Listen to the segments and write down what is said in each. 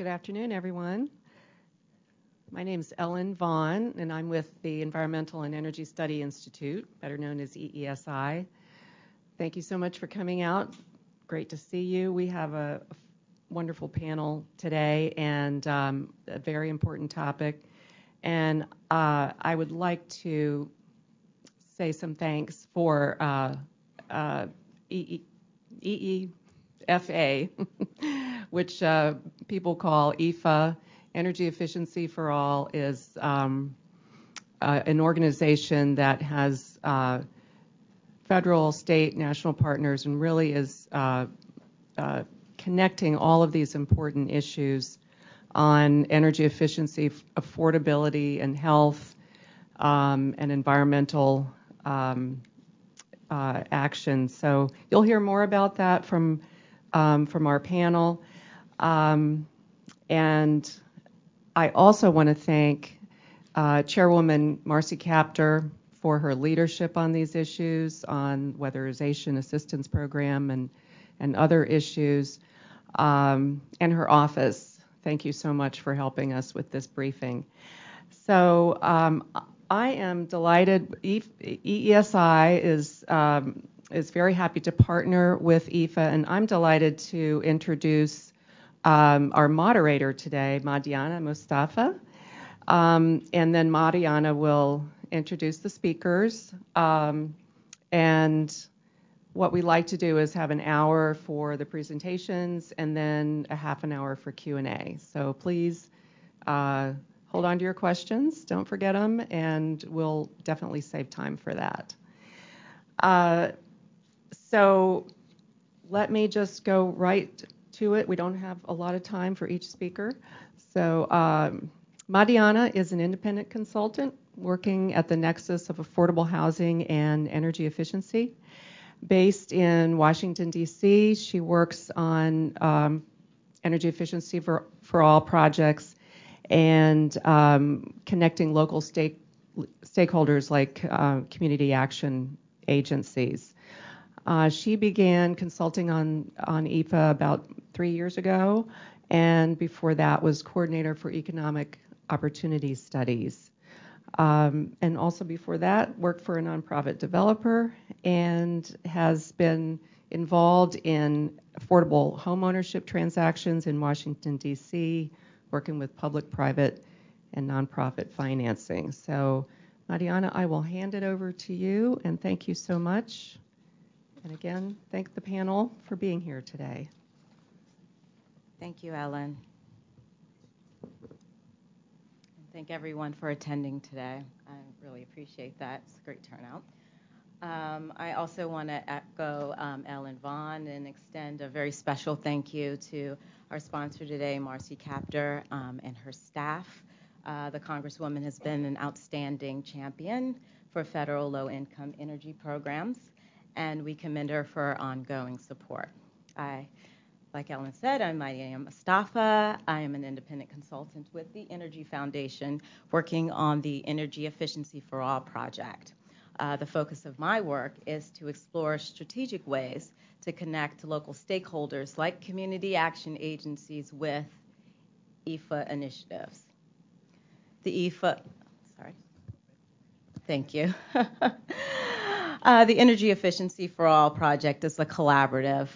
Good afternoon, everyone. My name is Ellen Vaughan, and I'm with the Environmental and Energy Study Institute, better known as EESI. Thank you so much for coming out. Great to see you. We have a wonderful panel today and um, a very important topic. And uh I would like to say some thanks for uh, uh, EEFA, which uh, people call EFA. Energy Efficiency for All is um, uh, an organization that has uh, federal, state, national partners and really is connecting all of these important issues on energy efficiency, affordability, and health, um, and environmental um, action. So you'll hear more about that from our panel. Um, I also wanna thank uh, Chairwoman Marcy Kaptur for her leadership on these issues, on Weatherization Assistance Program and and other issues, um, and her office. Thank you so much for helping us with this briefing. So um, I am delighted. EESI um, is very happy to partner with EFA, and I'm delighted to introduce our moderator today, Madiana Mustafa. Um, and then Madiana will introduce the speakers. Um, and what we like to do is have an hour for the presentations and then a half an hour for Q&A. So please hold on to your questions, don't forget them, and we'll definitely save time for that. Uh, so let me just go right to it. We don't have a lot of time for each speaker. So um, Madiana is an independent consultant working at the nexus of affordable housing and energy efficiency. Based in Washington, D.C., she works on um, energy efficiency for for all projects and um, connecting local stake, stakeholders like uh, community action agencies. Uh, she began consulting on EFA about three years ago, and before that was coordinator for economic opportunity studies. Um, and also before that, worked for a nonprofit developer and has been involved in affordable homeownership transactions in Washington, D.C., working with public, private, and nonprofit financing. So, Madiana, I will hand it over to you, and thank you so much. And again, thank the panel for being here today. Thank you, Ellen. Thank everyone for attending today. I really appreciate that. It's a great turnout. Um, I also wanna echo um, Ellen Vaughan and extend a very special thank you to our sponsor today, Marcy Kaptur, um, and her staff. Uh, the Congresswoman has been an outstanding champion for federal low-income energy programs, and we commend her for her ongoing support. Like Ellen said, I'm Madiana Mustafa. I am an independent consultant with the Energy Foundation working on the Energy Efficiency for All project. Uh, the focus of my work is to explore strategic ways to connect local stakeholders like community action agencies with EFA initiatives. The EFA, sorry, thank you. Uh, the Energy Efficiency for All project is a collaborative,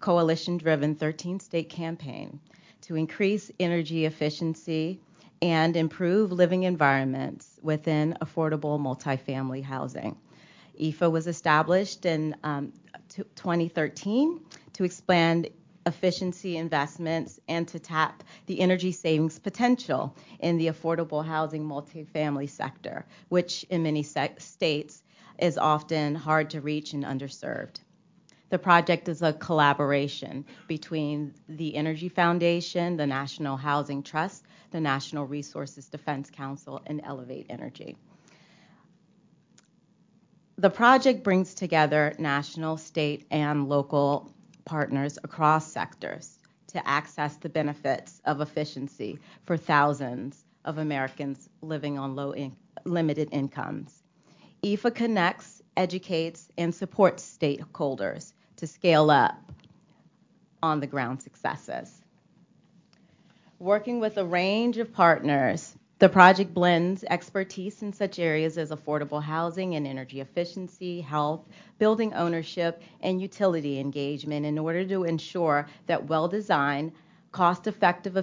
coalition-driven 13-state campaign to increase energy efficiency and improve living environments within affordable multifamily housing. EFA was established in um, 2013 to expand efficiency investments and to tap the energy savings potential in the affordable housing multifamily sector, which in many states is often hard to reach and underserved. The project is a collaboration between the Energy Foundation, the National Housing Trust, the National Resources Defense Council, and Elevate Energy. The project brings together national, state, and local partners across sectors to access the benefits of efficiency for thousands of Americans living on low, limited incomes. EFA connects, educates, and supports stakeholders to scale up on the ground successes. Working with a range of partners, the project blends expertise in such areas as affordable housing and energy efficiency, health, building ownership, and utility engagement in order to ensure that well-designed, cost-effective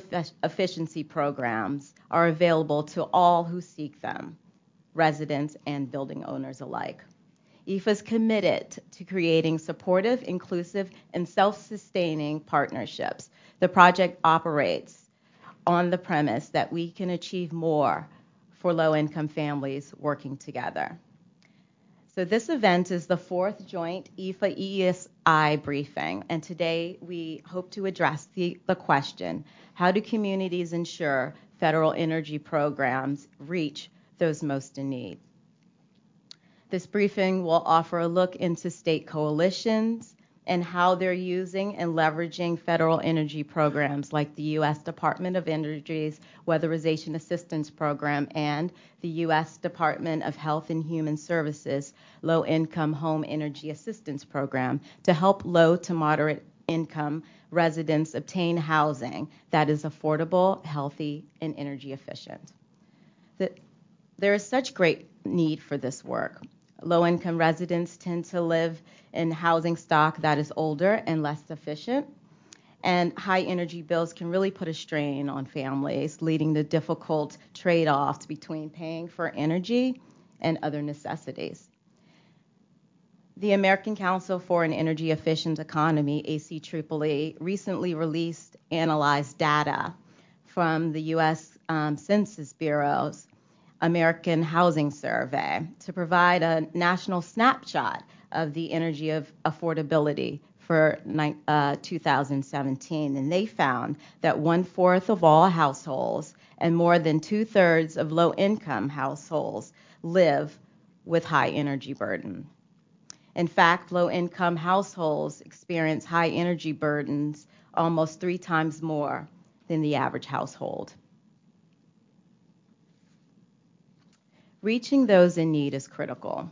efficiency programs are available to all who seek them, residents and building owners alike. EEFA is committed to creating supportive, inclusive, and self-sustaining partnerships. The project operates on the premise that we can achieve more for low-income families working together. So this event is the fourth joint EEFA EESI briefing, and today we hope to address the question: How do communities ensure federal energy programs reach those most in need? This briefing will offer a look into state coalitions and how they're using and leveraging federal energy programs like the U.S. Department of Energy's Weatherization Assistance Program and the U.S. Department of Health and Human Services Low-Income Home Energy Assistance Program to help low to moderate income residents obtain housing that is affordable, healthy, and energy efficient. There is such great need for this work. Low-income residents tend to live in housing stock that is older and less efficient, and high energy bills can really put a strain on families, leading to difficult trade-offs between paying for energy and other necessities. The American Council for an Energy Efficient Economy, ACEEE, recently released analyzed data from the U.S. Um, Census Bureau's American Housing Survey to provide a national snapshot of the energy of affordability for uh, 2017. and They found that one-fourth of all households and more than two-thirds of low-income households live with high energy burden. In fact, low-income households experience high energy burdens almost three times more than the average household. Reaching those in need is critical,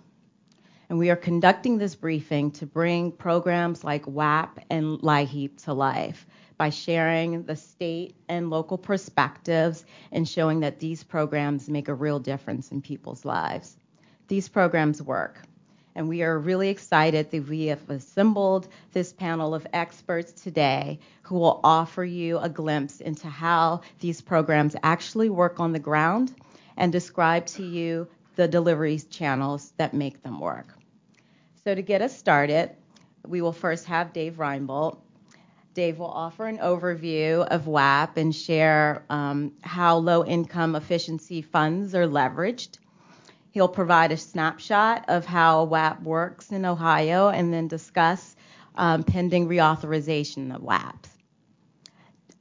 and we are conducting this briefing to bring programs like WAP and LIHEAP to life by sharing the state and local perspectives and showing that these programs make a real difference in people's lives. These programs work, and we are really excited that we have assembled this panel of experts today who will offer you a glimpse into how these programs actually work on the ground and describe to you the delivery channels that make them work. So to get us started, we will first have Dave Rinebolt. Dave will offer an overview of WAP and share um, how low-income efficiency funds are leveraged. He'll provide a snapshot of how WAP works in Ohio and then discuss um, pending reauthorization of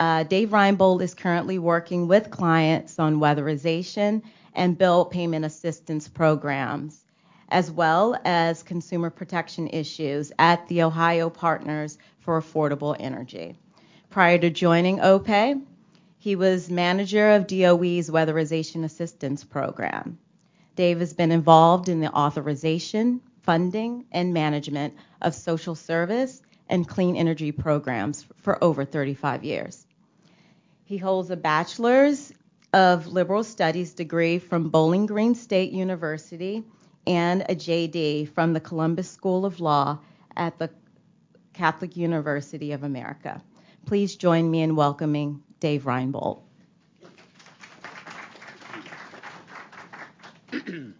WAP. Dave Rinebolt is currently working with clients on weatherization and bill payment assistance programs, as well as consumer protection issues at the Ohio Partners for Affordable Energy. Prior to joining OPAE, he was manager of DOE's Weatherization Assistance Program. Dave has been involved in the authorization, funding, and management of social service and clean energy programs for over 35 years. He holds a Bachelor's of Liberal Studies degree from Bowling Green State University and a JD from the Columbus School of Law at the Catholic University of America. Please join me in welcoming Dave Rinebolt.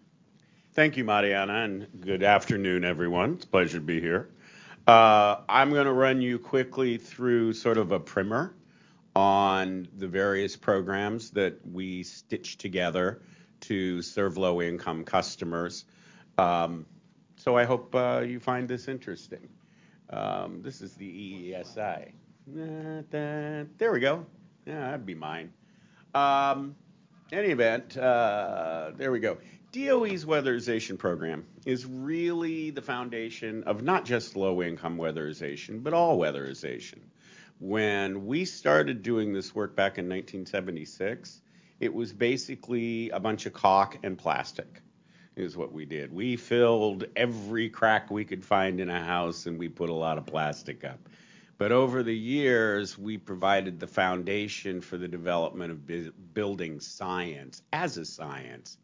Thank you, Mariana, and good afternoon, everyone. It's a pleasure to be here. Uh, I'm gonna run you quickly through sort of a primer on the various programs that we stitch together to serve low-income customers. Um, so I hope uh, you find this interesting. Um, this is the EESI. There we go. Yeah, that'd be mine. Um, any event, uh, there we go. DOE's weatherization program is really the foundation of not just low-income weatherization, but all weatherization. When we started doing this work back in 1976, it was basically a bunch of caulk and plastic, is what we did. We filled every crack we could find in a house, and we put a lot of plastic up. But over the years, we provided the foundation for the development of building science as a science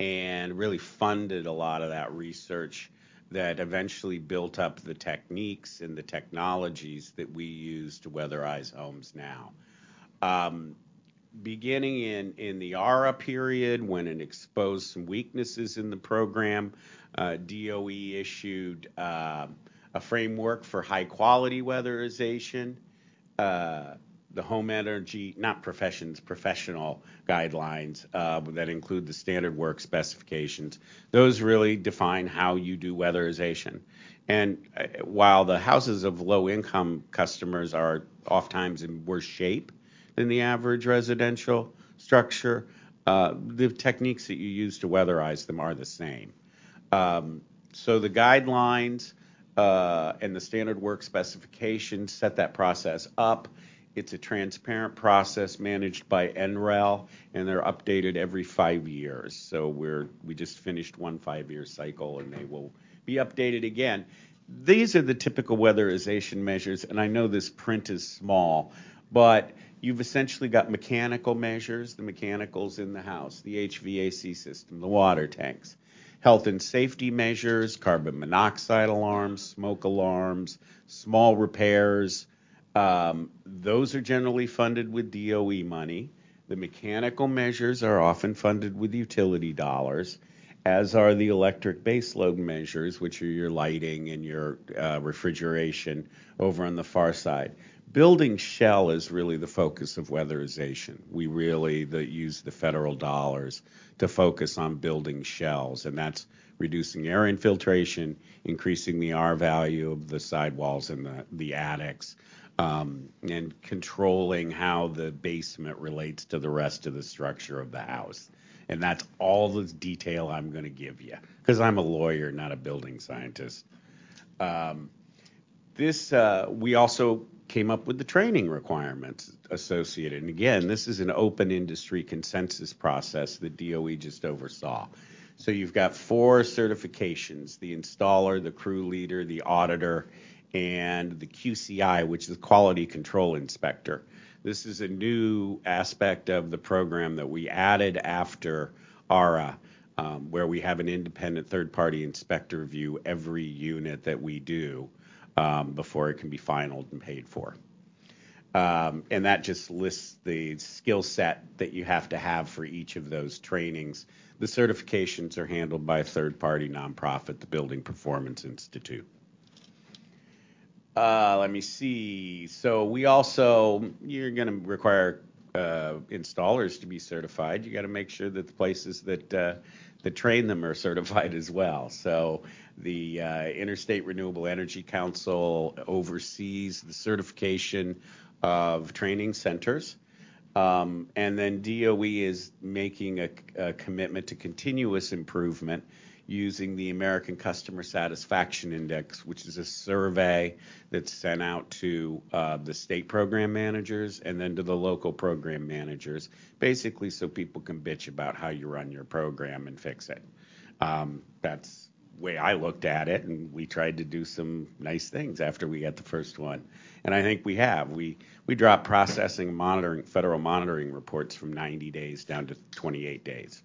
and really funded a lot of that research that eventually built up the techniques and the technologies that we use to weatherize homes now. Um, beginning in in the ARRA period, when it exposed some weaknesses in the program, uh, DOE issued uh, a framework for high-quality weatherization. Uh, The home energy, not professions, professional guidelines uh, that include the standard work specifications. Those really define how you do weatherization. And uh, while the houses of low-income customers are oftentimes in worse shape than the average residential structure, uh, the techniques that you use to weatherize them are the same. Um, so the guidelines and the standard work specifications set that process up. It's a transparent process managed by NREL, and they're updated every five years. So we just finished one five-year cycle, and they will be updated again. These are the typical weatherization measures, and I know this print is small, but you've essentially got mechanical measures, the mechanicals in the house, the HVAC system, the water tanks. Health and safety measures, carbon monoxide alarms, smoke alarms, small repairs, Um, those are generally funded with DOE money. The mechanical measures are often funded with utility dollars, as are the electric base load measures, which are your lighting and your uh, refrigeration over on the far side. Building shell is really the focus of weatherization. We really use the federal dollars to focus on building shells, and that's reducing air infiltration, increasing the R-value of the sidewalls and the attics, Um, and controlling how the basement relates to the rest of the structure of the house. And that's all the detail I'm gonna give you because I'm a lawyer, not a building scientist. Um, this uh, we also came up with the training requirements associated. And again, this is an open industry consensus process that DOE just oversaw. So you've got four certifications, the installer, the crew leader, the auditor, and the QCI, which is the quality control inspector. This is a new aspect of the program that we added after ARRA, um, where we have an independent third-party inspector review every unit that we do, um, before it can be finalized and paid for. Um, and that just lists the skill set that you have to have for each of those trainings. The certifications are handled by a third-party nonprofit, the Building Performance Institute. Uh, let me see. So we also, you're gonna require uh, installers to be certified. You gotta make sure that the places that uh, that train them are certified as well. So the Interstate Renewable Energy Council oversees the certification of training centers. Um, and then DOE is making a commitment to continuous improvement using the American Customer Satisfaction Index, which is a survey that's sent out to uh, the state program managers and then to the local program managers, basically so people can bitch about how you run your program and fix it. Um, that's the way I looked at it, and we tried to do some nice things after we got the first one. And I think we have. We dropped processing monitoring, federal monitoring reports from 90 days down to 28 days.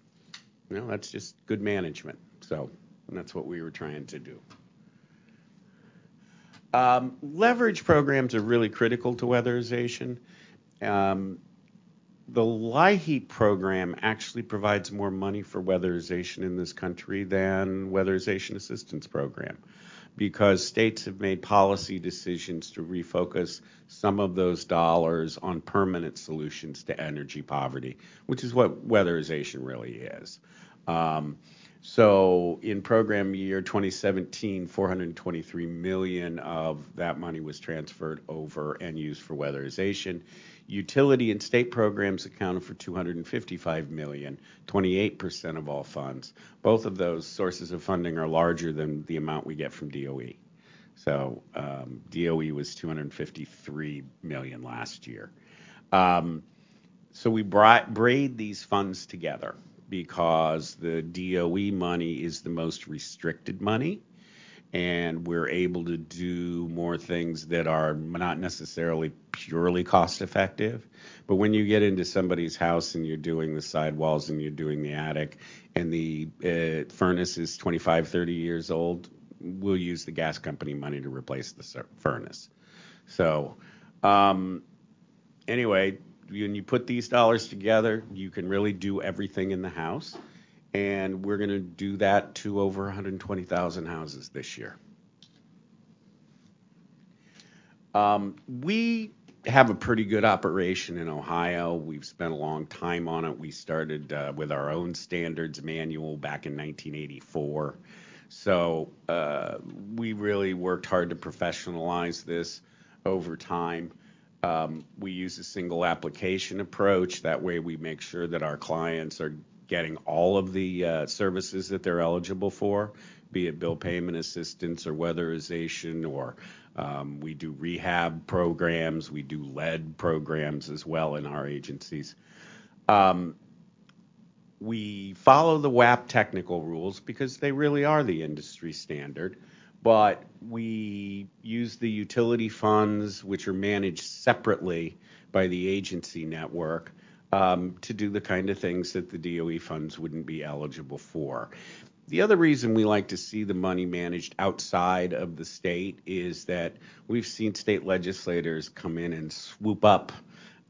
You know, that's just good management. So that's what we were trying to do. Um, leverage programs are really critical to weatherization. Um, the LIHEAP program actually provides more money for weatherization in this country than Weatherization Assistance Program because states have made policy decisions to refocus some of those dollars on permanent solutions to energy poverty, which is what weatherization really is. Um, So in program year 2017, $423 million of that money was transferred over and used for weatherization. Utility and state programs accounted for $255 million, 28% of all funds. Both of those sources of funding are larger than the amount we get from DOE. So um, DOE was 253 million last year. Um, so we braid these funds together because the DOE money is the most restricted money, and we're able to do more things that are not necessarily purely cost-effective. But when you get into somebody's house and you're doing the sidewalls and you're doing the attic, and the uh, furnace is 25, 30 years old, we'll use the gas company money to replace the furnace. So, um, anyway, when you put these dollars together, you can really do everything in the house, and we're gonna do that to over 120,000 houses this year. Um, we have a pretty good operation in Ohio. We've spent a long time on it. We started uh, with our own standards manual back in 1984. So, uh, we really worked hard to professionalize this over time. Um, we use a single application approach. That way, we make sure that our clients are getting all of the uh, services that they're eligible for, be it bill payment assistance or weatherization, or um, we do rehab programs, we do lead programs as well in our agencies. Um, we follow the WAP technical rules because they really are the industry standard, but we use the utility funds, which are managed separately by the agency network, um, to do the kind of things that the DOE funds wouldn't be eligible for. The other reason we like to see the money managed outside of the state is that we've seen state legislators come in and swoop up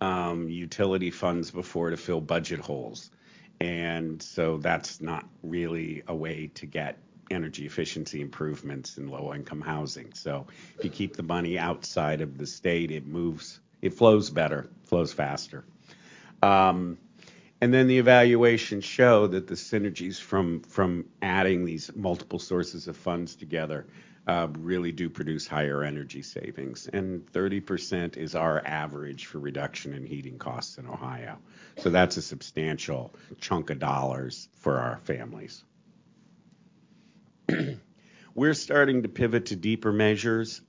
um, utility funds before to fill budget holes, and so that's not really a way to get energy efficiency improvements in low-income housing. So if you keep the money outside of the state, it moves, it flows better, flows faster. Um, and then the evaluations show that the synergies from from adding these multiple sources of funds together um, really do produce higher energy savings, and 30% is our average for reduction in heating costs in Ohio. So that's a substantial chunk of dollars for our families. We're starting to pivot to deeper measures,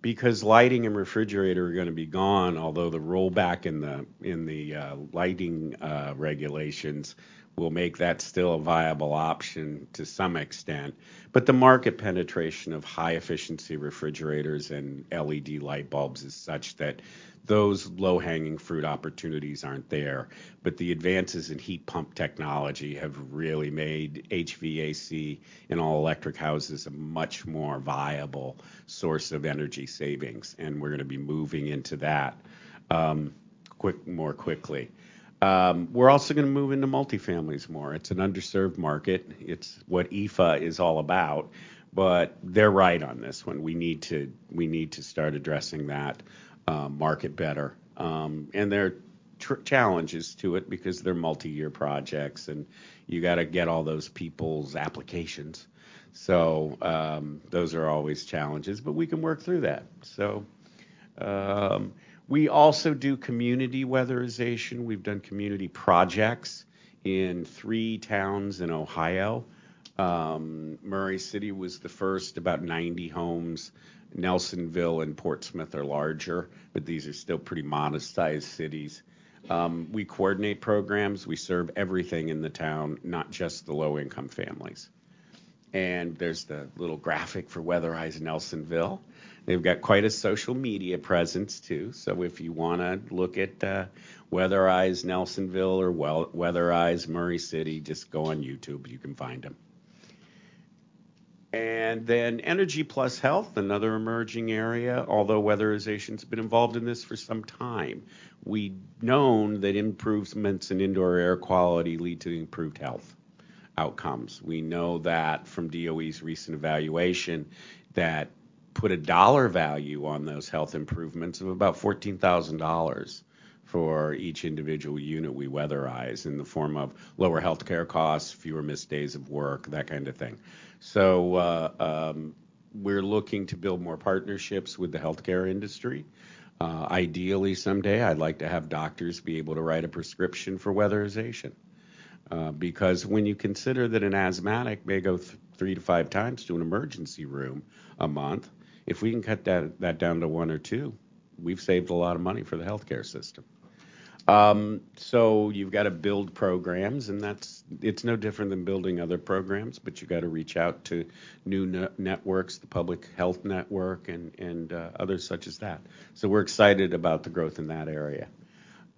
because lighting and refrigerator are gonna be gone, although the rollback in the in the uh lighting regulations will make that still a viable option to some extent. But the market penetration of high-efficiency refrigerators and LED light bulbs is such that those low-hanging fruit opportunities aren't there. But the advances in heat pump technology have really made HVAC in all-electric houses a much more viable source of energy savings, and we're gonna be moving into that um, more quickly. Um, we're also gonna move into multifamilies more. It's an underserved market. It's what EFA is all about, but they're right on this one. We need to, we need to start addressing that um, market better. Um, and there are challenges to it because they're multi-year projects, and you gotta get all those people's applications. So, those are always challenges, but we can work through that. So, we also do community weatherization. We've done community projects in three towns in Ohio. Um, Murray City was the first, about 90 homes. Nelsonville and Portsmouth are larger, but these are still pretty modest-sized cities. Um, we coordinate programs. We serve everything in the town, not just the low-income families. And there's the little graphic for Weatherize Nelsonville. They've got quite a social media presence, too. So if you wanna look at uh, Weatherize Nelsonville or Weatherize Murray City, just go on YouTube, you can find them. And then Energy Plus Health, another emerging area, although weatherization's been involved in this for some time. We've known that improvements in indoor air quality lead to improved health outcomes. We know that from DOE's recent evaluation, that put a dollar value on those health improvements of about $14,000 for each individual unit we weatherize, in the form of lower healthcare costs, fewer missed days of work, that kind of thing. So, uh, um, we're looking to build more partnerships with the healthcare industry. Uh, ideally, someday, I'd like to have doctors be able to write a prescription for weatherization. Uh, because when you consider that an asthmatic may go three to five times to an emergency room a month, if we can cut that that down to 1 or 2, we've saved a lot of money for the healthcare system. Um, so you've got to build programs, and that's it's no different than building other programs, but you've got to reach out to new ne- networks, the Public Health Network, and and uh, others such as that. So we're excited about the growth in that area.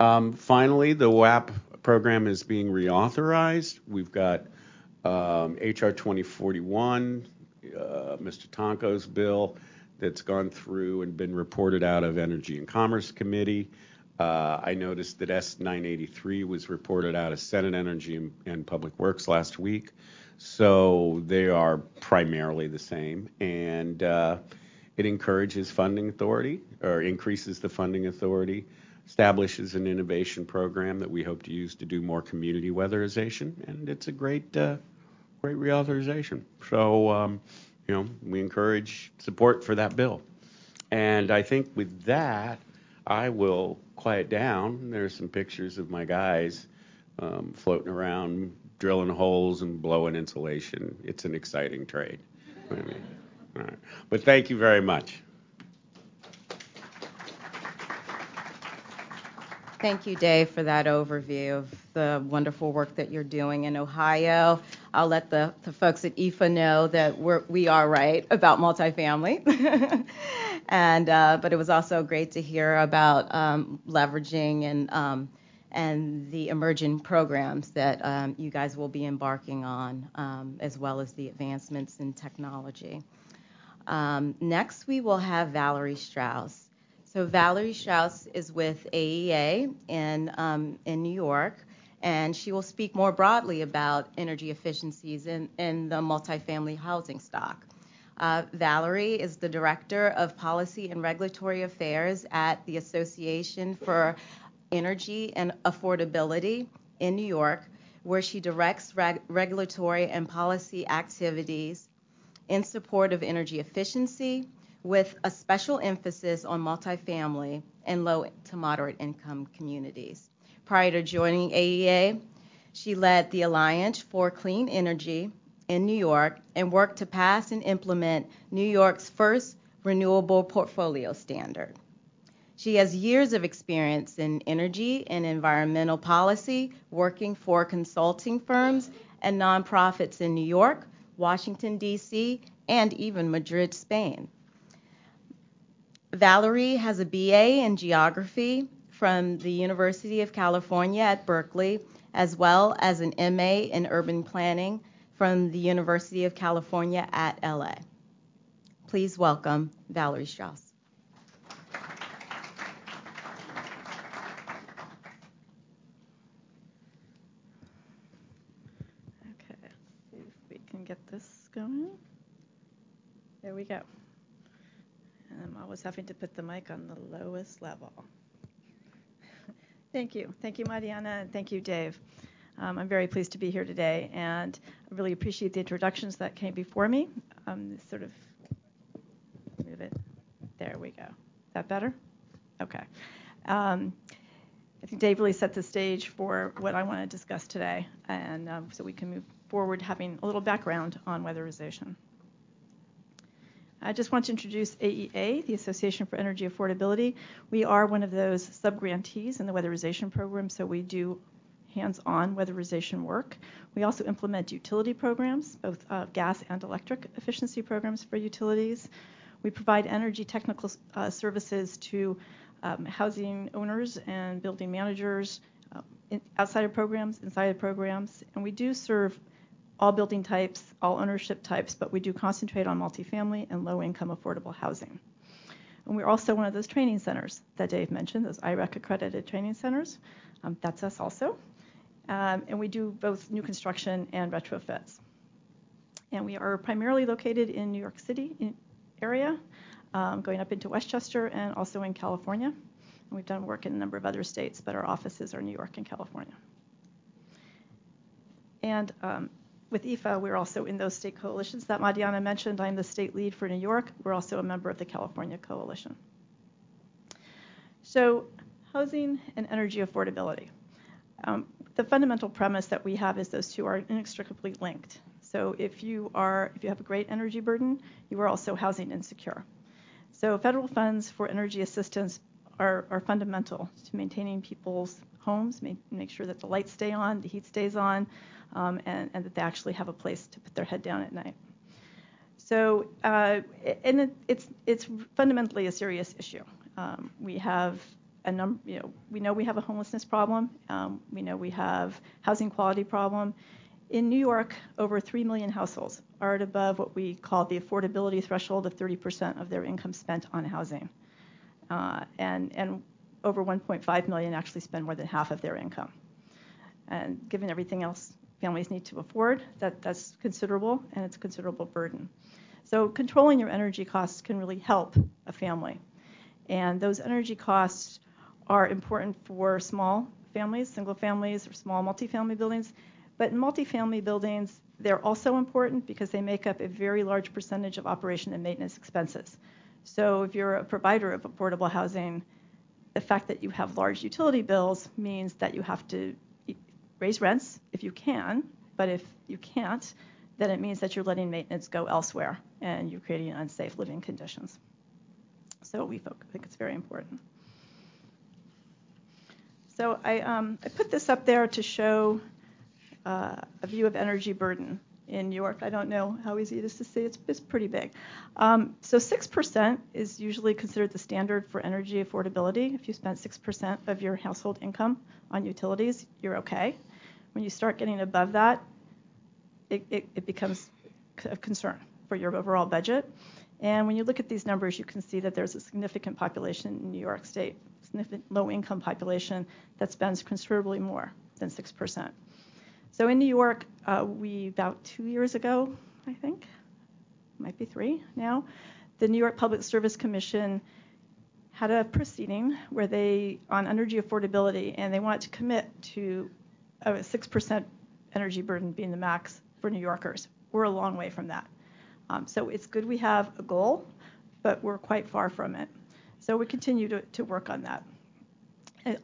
Um, finally, the WAP program is being reauthorized. We've got um, HR 2041, uh, Mr. Tonko's bill that's gone through and been reported out of Energy and Commerce Committee. Uh, I noticed that S983 was reported out of Senate Energy and, Public Works last week. So they are primarily the same. And uh, it encourages funding authority or increases the funding authority, establishes an innovation program that we hope to use to do more community weatherization. And it's a great, uh, great reauthorization. So, um, you know, we encourage support for that bill. And I think with that, I will quiet down. There's some pictures of my guys um, floating around, drilling holes and blowing insulation. It's an exciting trade. I mean. But thank you very much. Thank you, Dave, for that overview of the wonderful work that you're doing in Ohio. I'll let the, the folks at EFA know that we're, we are right about multifamily. and uh, but it was also great to hear about um, leveraging and um, and the emerging programs that um, you guys will be embarking on, um, as well as the advancements in technology. Um, next, we will have Valerie Strauss. So Valerie Strauss is with AEA in um, in New York and she will speak more broadly about energy efficiencies in, in the multifamily housing stock. Uh, Valerie is the Director of Policy and Regulatory Affairs at the Association for Energy and Affordability in New York, where she directs reg- regulatory and policy activities in support of energy efficiency, with a special emphasis on multifamily and low to moderate income communities. Prior to joining AEA, she led the Alliance for Clean Energy in New York and worked to pass and implement New York's first renewable portfolio standard. She has years of experience in energy and environmental policy, working for consulting firms and nonprofits in New York, Washington, D.C., and even Madrid, Spain. Valerie has a BA in geography from the University of California at Berkeley, as well as an MA in urban planning from the University of California at LA. Please welcome Valerie Strauss. Okay, see if we can get this going. There we go. I'm always having to put the mic on the lowest level. Thank you. Thank you, Mariana, and thank you, Dave. Um, I'm very pleased to be here today, and I really appreciate the introductions that came before me. Um, sort of move it. There we go. Is that better? Okay. Um, I think Dave really set the stage for what I want to discuss today, and um, so we can move forward having a little background on weatherization. I just want to introduce AEA, the Association for Energy Affordability. We are one of those sub-grantees in the weatherization program, so we do hands-on weatherization work. We also implement utility programs, both uh, gas and electric efficiency programs for utilities. We provide energy technical uh, services to um, housing owners and building managers uh, in, outside of programs, inside of programs, and we do serve all building types, all ownership types, but we do concentrate on multifamily and low-income affordable housing. And we're also one of those training centers that Dave mentioned, those IREC accredited training centers. Um, that's us also um, and we do both new construction and retrofits. And we are primarily located in New York City area, um, going up into Westchester and also in California. And we've done work in a number of other states, but our offices are New York and California. And um, with EFA, we're also in those state coalitions that Mariana mentioned. I'm the state lead for New York. We're also a member of the California Coalition. So, housing and energy affordability. Um, the fundamental premise that we have is those two are inextricably linked. So if you are if you have a great energy burden, you are also housing insecure. So federal funds for energy assistance are, are fundamental to maintaining people's homes, make, make sure that the lights stay on, the heat stays on, um, and, and that they actually have a place to put their head down at night. So, uh, and it, it's it's fundamentally a serious issue. Um, we have a number, you know, we know we have a homelessness problem. Um, we know we have housing quality problem. In New York, over 3 million households are at above what we call the affordability threshold of 30% of their income spent on housing. Uh, and, and over 1.5 million actually spend more than half of their income. And given everything else families need to afford, that, that's considerable and it's a considerable burden. So controlling your energy costs can really help a family. And those energy costs are important for small families, single families, or small multifamily buildings. But in multifamily buildings, they're also important because they make up a very large percentage of operation and maintenance expenses. So if you're a provider of affordable housing, the fact that you have large utility bills means that you have to raise rents if you can, but if you can't, then it means that you're letting maintenance go elsewhere and you're creating unsafe living conditions. So we think it's very important. So I, um, I put this up there to show uh, a view of energy burden in New York. I don't know how easy it is to see. It's, it's pretty big. Um, so 6% is usually considered the standard for energy affordability. If you spend 6% of your household income on utilities, you're okay. When you start getting above that, it, it, it becomes a concern for your overall budget. And when you look at these numbers, you can see that there's a significant population in New York State, significant low-income population that spends considerably more than 6%. So in New York, uh, we about two years ago, I think, might be three now, the New York Public Service Commission had a proceeding where they on energy affordability, and they wanted to commit to a 6% energy burden being the max for New Yorkers. We're a long way from that. Um, so it's good we have a goal, but we're quite far from it. So we continue to, work on that.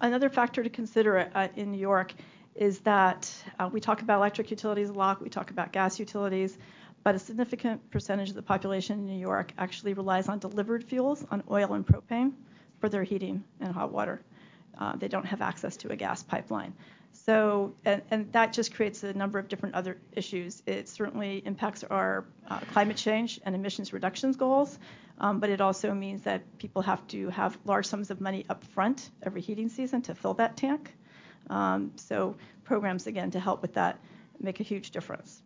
Another factor to consider uh, in New York is that uh, we talk about electric utilities a lot, we talk about gas utilities, but a significant percentage of the population in New York actually relies on delivered fuels, on oil and propane, for their heating and hot water. Uh, they don't have access to a gas pipeline. So, and, and, that just creates a number of different other issues. It certainly impacts our uh, climate change and emissions reductions goals, um, but it also means that people have to have large sums of money up front every heating season to fill that tank. Um, so programs, again, to help with that make a huge difference.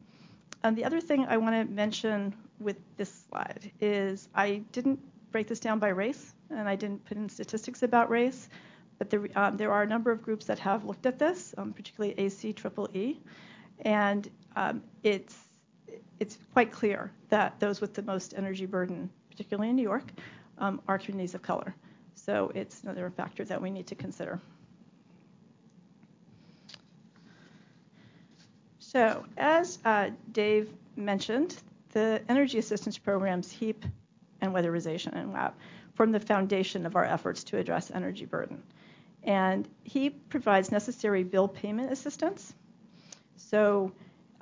And the other thing I want to mention with this slide is I didn't break this down by race, and I didn't put in statistics about race. But there, um, there are a number of groups that have looked at this, um, particularly ACEEE, and um, it's it's quite clear that those with the most energy burden, particularly in New York, um, are communities of color. So it's another factor that we need to consider. So as uh, Dave mentioned, the energy assistance programs HEAP and weatherization and WAP form the foundation of our efforts to address energy burden and he provides necessary bill payment assistance. So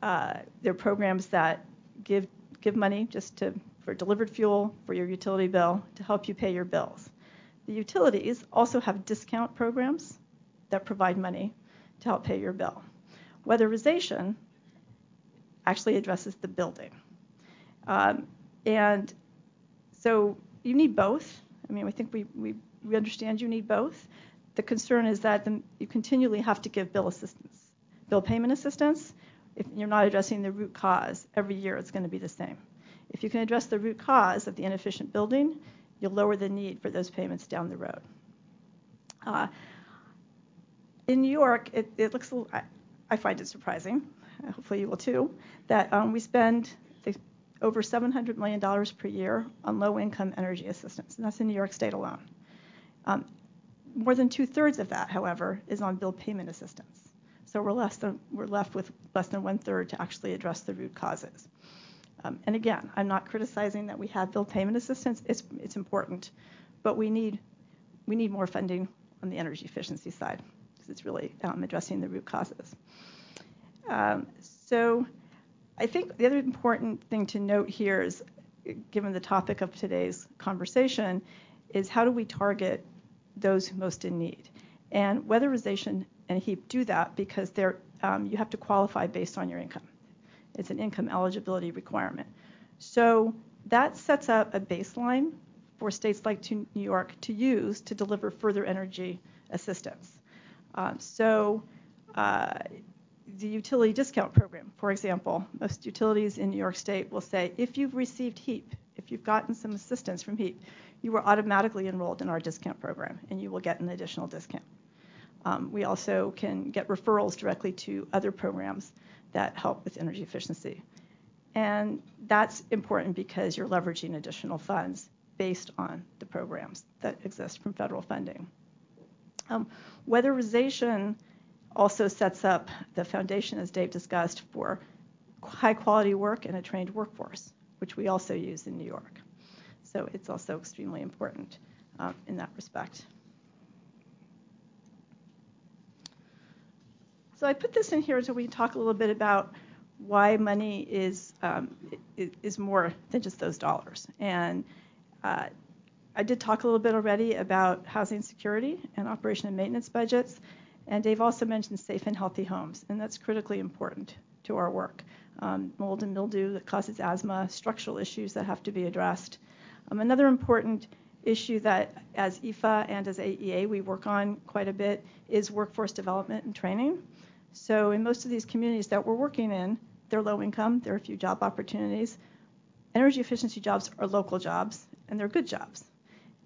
uh, there are programs that give give money just to for delivered fuel for your utility bill to help you pay your bills. The utilities also have discount programs that provide money to help pay your bill. Weatherization actually addresses the building. Um, and so you need both. I mean, I think we, we, we understand you need both. The concern is that the, you continually have to give bill assistance, bill payment assistance. If you're not addressing the root cause, every year it's going to be the same. If you can address the root cause of the inefficient building, you'll lower the need for those payments down the road. Uh, in New York, it, it looks, I, I, find it surprising, hopefully you will too, that um, we spend over $700 million per year on low income energy assistance, and that's in New York State alone. Um, more than two-thirds of that, however, is on bill payment assistance. So we're, less than, we're left with less than one-third to actually address the root causes. Um, and again, I'm not criticizing that we have bill payment assistance. It's, it's important, but we need, we need more funding on the energy efficiency side because it's really um, addressing the root causes. Um, so I think the other important thing to note here is, given the topic of today's conversation, is how do we target those most in need. And weatherization and HEAP do that because they're, um, you have to qualify based on your income. It's an income eligibility requirement. So that sets up a baseline for states like New York to use to deliver further energy assistance. Um, so uh, the utility discount program, for example, most utilities in New York State will say if you've received HEAP, if you've gotten some assistance from HEAP, you are automatically enrolled in our discount program and you will get an additional discount. Um, we also can get referrals directly to other programs that help with energy efficiency. And that's important because you're leveraging additional funds based on the programs that exist from federal funding. Um, weatherization also sets up the foundation, as Dave discussed, for high quality work and a trained workforce, which we also use in New York. So it's also extremely important um, in that respect. So I put this in here so we can talk a little bit about why money is um, more than just those dollars. And uh, I did talk a little bit already about housing security and operation and maintenance budgets. And Dave also mentioned safe and healthy homes, and that's critically important to our work. Um, mold and mildew that causes asthma, structural issues that have to be addressed. Um, another important issue that as EFA and as AEA we work on quite a bit is workforce development and training. So in most of these communities that we're working in, they're low income, there are few job opportunities. Energy efficiency jobs are local jobs, and they're good jobs.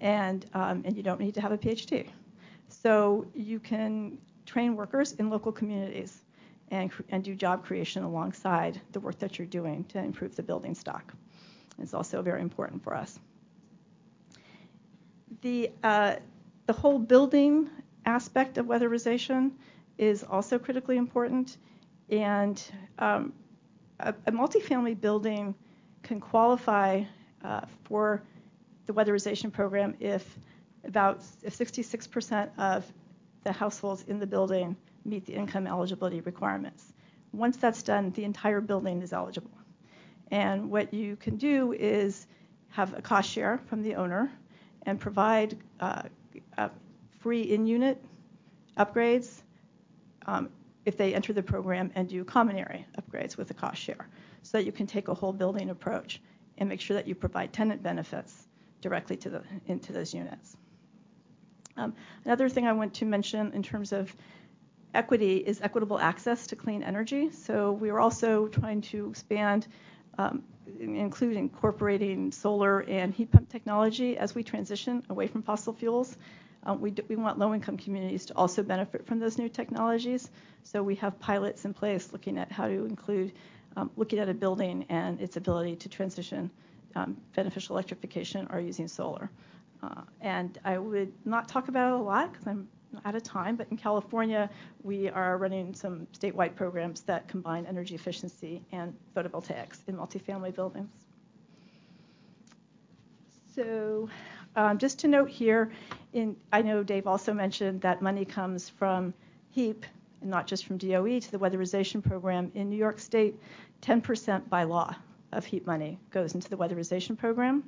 And, um, and you don't need to have a PhD. So you can train workers in local communities and, and do job creation alongside the work that you're doing to improve the building stock. It's also very important for us. The, uh, the whole building aspect of weatherization is also critically important. And um, a, a, multifamily building can qualify uh, for the weatherization program if about if 66% of the households in the building meet the income eligibility requirements. Once that's done, the entire building is eligible. And what you can do is have a cost share from the owner and provide uh, free in-unit upgrades um, if they enter the program and do common area upgrades with a cost share so that you can take a whole building approach and make sure that you provide tenant benefits directly to the, into those units. Um, another thing I want to mention in terms of equity is equitable access to clean energy. So we are also trying to expand, um, include incorporating solar and heat pump technology as we transition away from fossil fuels. Um, we, do, we want low-income communities to also benefit from those new technologies. So we have pilots in place looking at how to include, um, looking at a building and its ability to transition um, beneficial electrification or using solar. Uh, and I would not talk about it a lot because I'm out of time, but in California, we are running some statewide programs that combine energy efficiency and photovoltaics in multifamily buildings. So um, just to note here, in, I know Dave also mentioned that money comes from HEAP and not just from DOE to the weatherization program. In New York State, 10% by law of HEAP money goes into the weatherization program.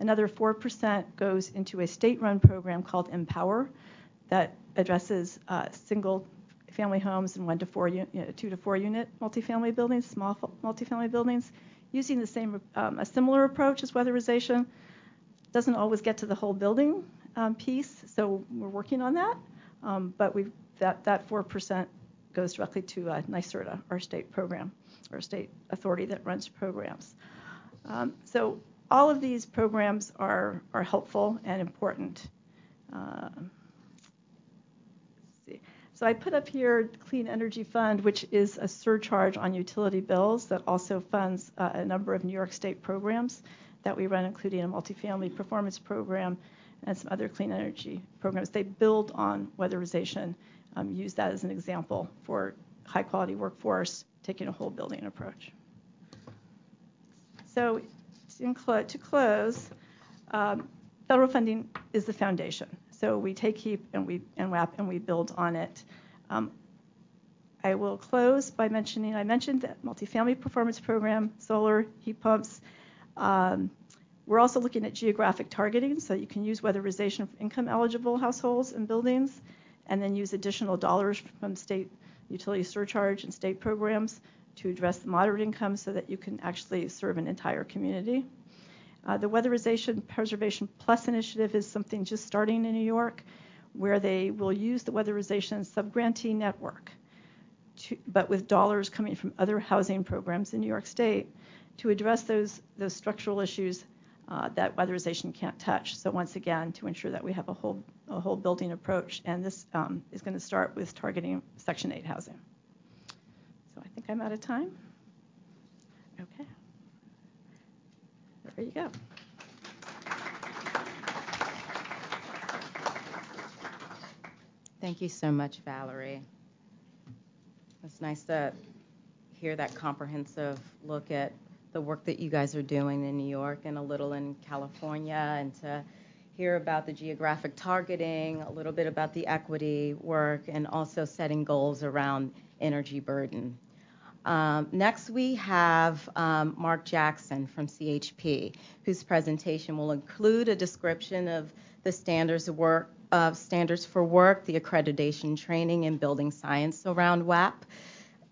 Another 4% goes into a state-run program called Empower that addresses uh, single family homes and one to four, you know, two to four unit multifamily buildings, small multifamily buildings, using the same, um, a similar approach as weatherization, doesn't always get to the whole building um, piece, so we're working on that. Um, but we that that four percent goes directly to uh, NYSERDA, our state program, our state authority that runs programs. Um, so all of these programs are are helpful and important. Uh, so I put up here Clean Energy Fund, which is a surcharge on utility bills that also funds uh, a number of New York State programs that we run, including a multifamily performance program and some other clean energy programs. They build on weatherization, um, use that as an example for high quality workforce, taking a whole building approach. So clo- to close, um, federal funding is the foundation. So we take HEAP and we and WAP and we build on it. Um, I will close by mentioning I mentioned that multifamily performance program, solar, heat pumps, um, We're also looking at geographic targeting, so you can use weatherization for income-eligible households and buildings, and then use additional dollars from state utility surcharge and state programs to address the moderate income so that you can actually serve an entire community. Uh, the Weatherization Preservation Plus initiative is something just starting in New York, where they will use the weatherization subgrantee network, to, but with dollars coming from other housing programs in New York State to address those, those structural issues uh, that weatherization can't touch. So once again, to ensure that we have a whole, a whole building approach, and this um, is going to start with targeting Section 8 housing. I think I'm out of time. Okay. There you go. Thank you so much, Valerie. It's nice to hear that comprehensive look at the work that you guys are doing in New York and a little in California, and to hear about the geographic targeting, a little bit about the equity work, and also setting goals around energy burden. Um, next, we have um, Mark Jackson from CHP, whose presentation will include a description of the standards work, standards for work, the accreditation training, and building science around WAP.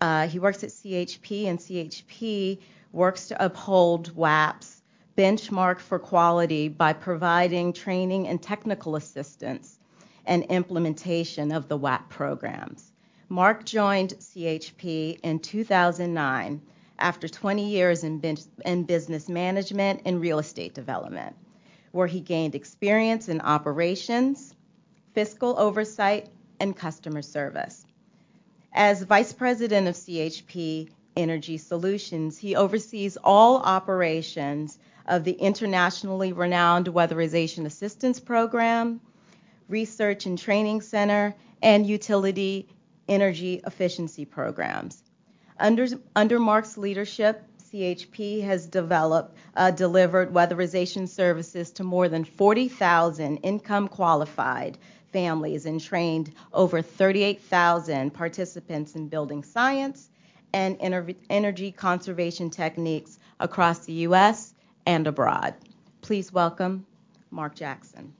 Uh, he works at CHP, and CHP works to uphold WAP's benchmark for quality by providing training and technical assistance and implementation of the WAP programs. Mark joined CHP in 2009 after 20 years in, in, business management and real estate development, where he gained experience in operations, fiscal oversight, and customer service. As vice president of CHP Energy Solutions, he oversees all operations of the internationally renowned Weatherization Assistance Program, Research and Training Center, and Utility energy efficiency programs. Under, under Mark's leadership, CHP has developed, uh, delivered weatherization services to more than 40,000 income qualified families and trained over 38,000 participants in building science and energy conservation techniques across the U.S. and abroad. Please welcome Mark Jackson.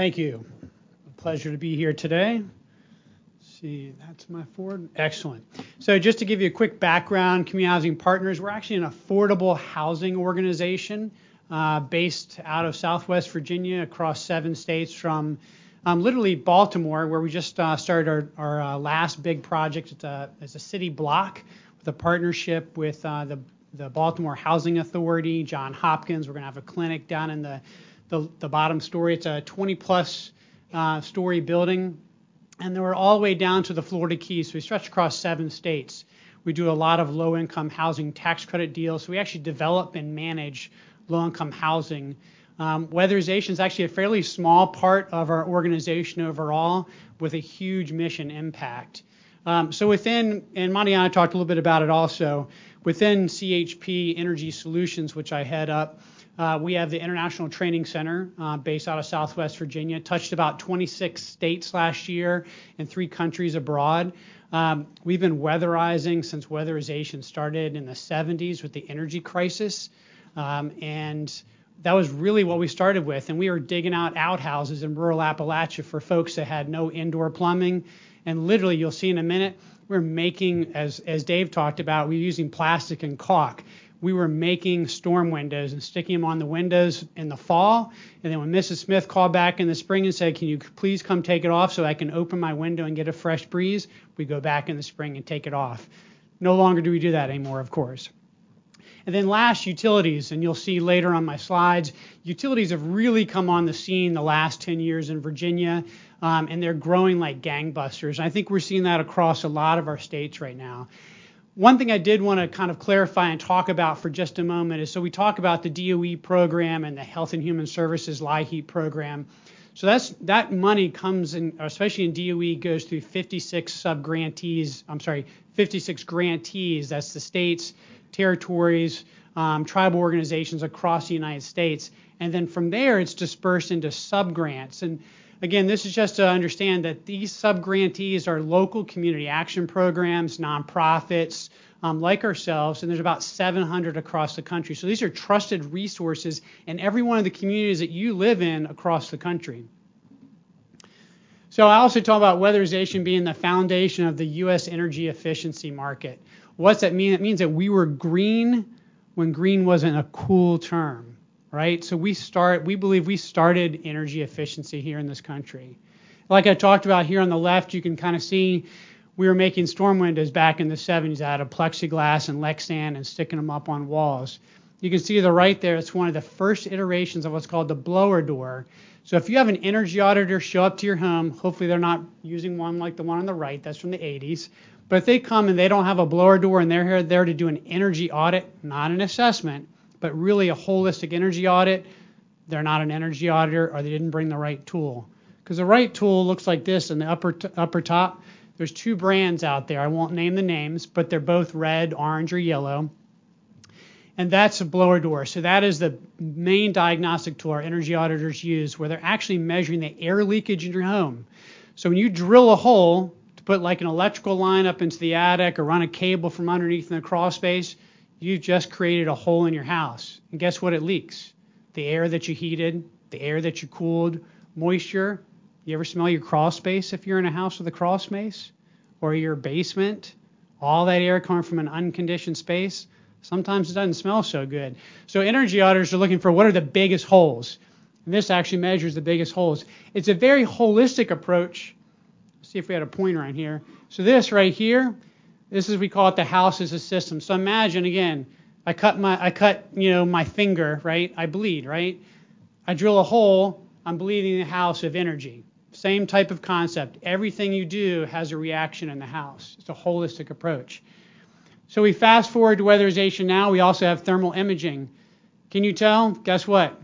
Thank you. A pleasure to be here today. Let's see, that's my Ford. Excellent. So, just to give you a quick background, Community Housing Partners, we're actually an affordable housing organization uh, based out of Southwest Virginia across seven states from um, literally Baltimore, where we just uh, started our, our uh, last big project. It's a, it's a, city block with a partnership with uh, the, the Baltimore Housing Authority, John Hopkins. We're going to have a clinic down in the the, the bottom story. It's a 20 plus uh, story building, and then we're all the way down to the Florida Keys. So we stretch across seven states. We do a lot of low income housing tax credit deals. So we actually develop and manage low income housing. Um, weatherization is actually a fairly small part of our organization overall with a huge mission impact. Um, so within, and Mariana talked a little bit about it also, within CHP Energy Solutions, which I head up, we have the International Training Center uh, based out of Southwest Virginia, touched about 26 states last year and three countries abroad. Um, we've been weatherizing since weatherization started in the 70s with the energy crisis. Um, and that was really what we started with. And we were digging out outhouses in rural Appalachia for folks that had no indoor plumbing. And literally, you'll see in a minute, we're making, as, as Dave talked about, we're using plastic and caulk we were making storm windows and sticking them on the windows in the fall. And then when Mrs. Smith called back in the spring and said, Can you please come take it off so I can open my window and get a fresh breeze? We go back in the spring and take it off. No longer do we do that anymore, of course. And then last, utilities. And you'll see later on my slides, utilities have really come on the scene the last 10 years in Virginia, um, and they're growing like gangbusters. I think we're seeing that across a lot of our states right now. One thing I did want to kind of clarify and talk about for just a moment is so we talk about the DOE program and the Health and Human Services LIHEAP program. So that's that money comes in, especially in DOE, goes through 56 sub grantees. I'm sorry, 56 grantees. That's the states, territories, um, tribal organizations across the United States, and then from there it's dispersed into sub grants. And Again, this is just to understand that these sub-grantees are local community action programs, nonprofits, um, like ourselves, and there's about 700 across the country. So these are trusted resources in every one of the communities that you live in across the country. So I also talk about weatherization being the foundation of the U.S. energy efficiency market. What's that mean? It means that we were green when green wasn't a cool term, right? So we start, we believe we started energy efficiency here in this country. Like I talked about here on the left, you can kind of see we were making storm windows back in the 70s out of plexiglass and Lexan and sticking them up on walls. You can see the right there, it's one of the first iterations of what's called the blower door. So if you have an energy auditor show up to your home, hopefully they're not using one like the one on the right, that's from the 80s. But if they come and they don't have a blower door and they're here there to do an energy audit, not an assessment, but really a holistic energy audit, they're not an energy auditor or they didn't bring the right tool. Because the right tool looks like this in the upper t- upper top. There's two brands out there. I won't name the names, but they're both red, orange, or yellow. And that's a blower door. So that is the main diagnostic tool our energy auditors use where they're actually measuring the air leakage in your home. So when you drill a hole to put like an electrical line up into the attic or run a cable from underneath in the crawl space, you've just created a hole in your house. And guess what it leaks? The air that you heated, the air that you cooled, moisture, you ever smell your crawl space if you're in a house with a crawl space? Or your basement? All that air coming from an unconditioned space? Sometimes it doesn't smell so good. So energy auditors are looking for what are the biggest holes. And this actually measures the biggest holes. It's a very holistic approach. Let's see if we had a pointer on here. So this right here, this is we call it the house as a system. So imagine again, I cut my I cut, you know, my finger, right? I bleed, right? I drill a hole, I'm bleeding the house of energy. Same type of concept. Everything you do has a reaction in the house. It's a holistic approach. So we fast forward to weatherization now. We also have thermal imaging. Can you tell? Guess what?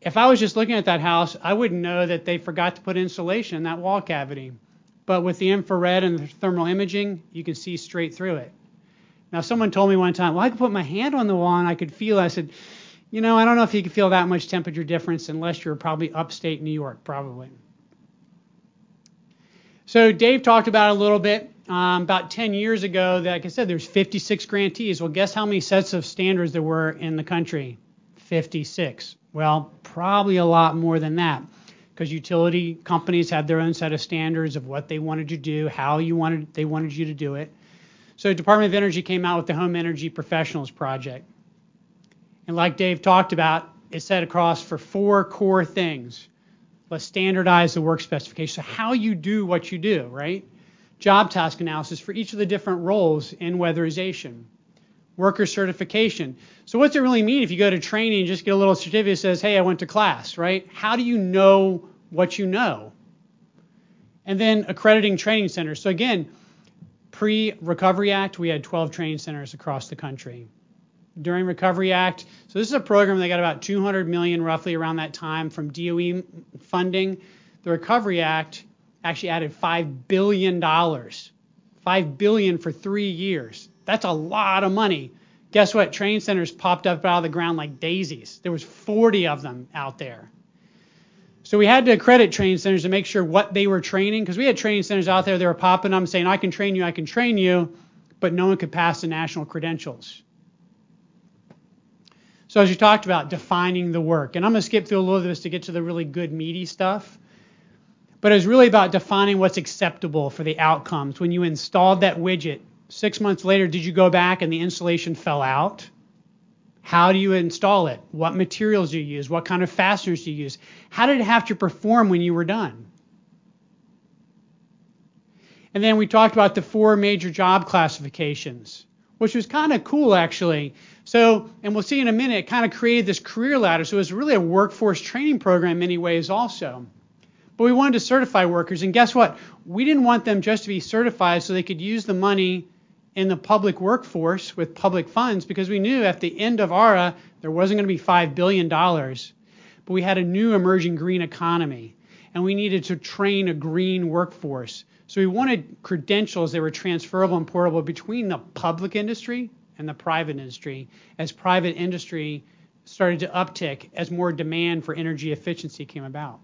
If I was just looking at that house, I wouldn't know that they forgot to put insulation in that wall cavity. But with the infrared and the thermal imaging, you can see straight through it. Now, someone told me one time, well, I could put my hand on the wall and I could feel. I said, you know, I don't know if you could feel that much temperature difference unless you're probably upstate New York, probably. So Dave talked about a little bit um, about 10 years ago. That, like I said, there's 56 grantees. Well, guess how many sets of standards there were in the country? 56. Well, probably a lot more than that because utility companies had their own set of standards of what they wanted to do, how you wanted they wanted you to do it. So the Department of Energy came out with the Home Energy Professionals Project. And like Dave talked about, it's set across for four core things. Let's standardize the work specification. So how you do what you do, right? Job task analysis for each of the different roles in weatherization. Worker certification. So what's it really mean if you go to training and just get a little certificate that says, hey, I went to class, right? How do you know what you know? And then accrediting training centers. So again, pre-Recovery Act, we had 12 training centers across the country during Recovery Act. So this is a program that got about 200 million roughly around that time from DOE funding. The Recovery Act actually added 5 billion dollars. 5 billion for 3 years. That's a lot of money. Guess what? Training centers popped up out of the ground like daisies. There was 40 of them out there. So we had to accredit training centers to make sure what they were training because we had training centers out there that were popping up saying I can train you, I can train you, but no one could pass the national credentials. So as you talked about defining the work, and I'm going to skip through a little of this to get to the really good meaty stuff. But it was really about defining what's acceptable for the outcomes. When you installed that widget, six months later, did you go back and the installation fell out? How do you install it? What materials do you use? What kind of fasteners do you use? How did it have to perform when you were done? And then we talked about the four major job classifications, which was kind of cool actually. So, and we'll see in a minute, it kind of created this career ladder. So it was really a workforce training program in many ways also. But we wanted to certify workers, and guess what? We didn't want them just to be certified so they could use the money in the public workforce with public funds because we knew at the end of ARRA there wasn't going to be $5 billion. But we had a new emerging green economy, and we needed to train a green workforce. So we wanted credentials that were transferable and portable between the public industry and the private industry as private industry started to uptick as more demand for energy efficiency came about.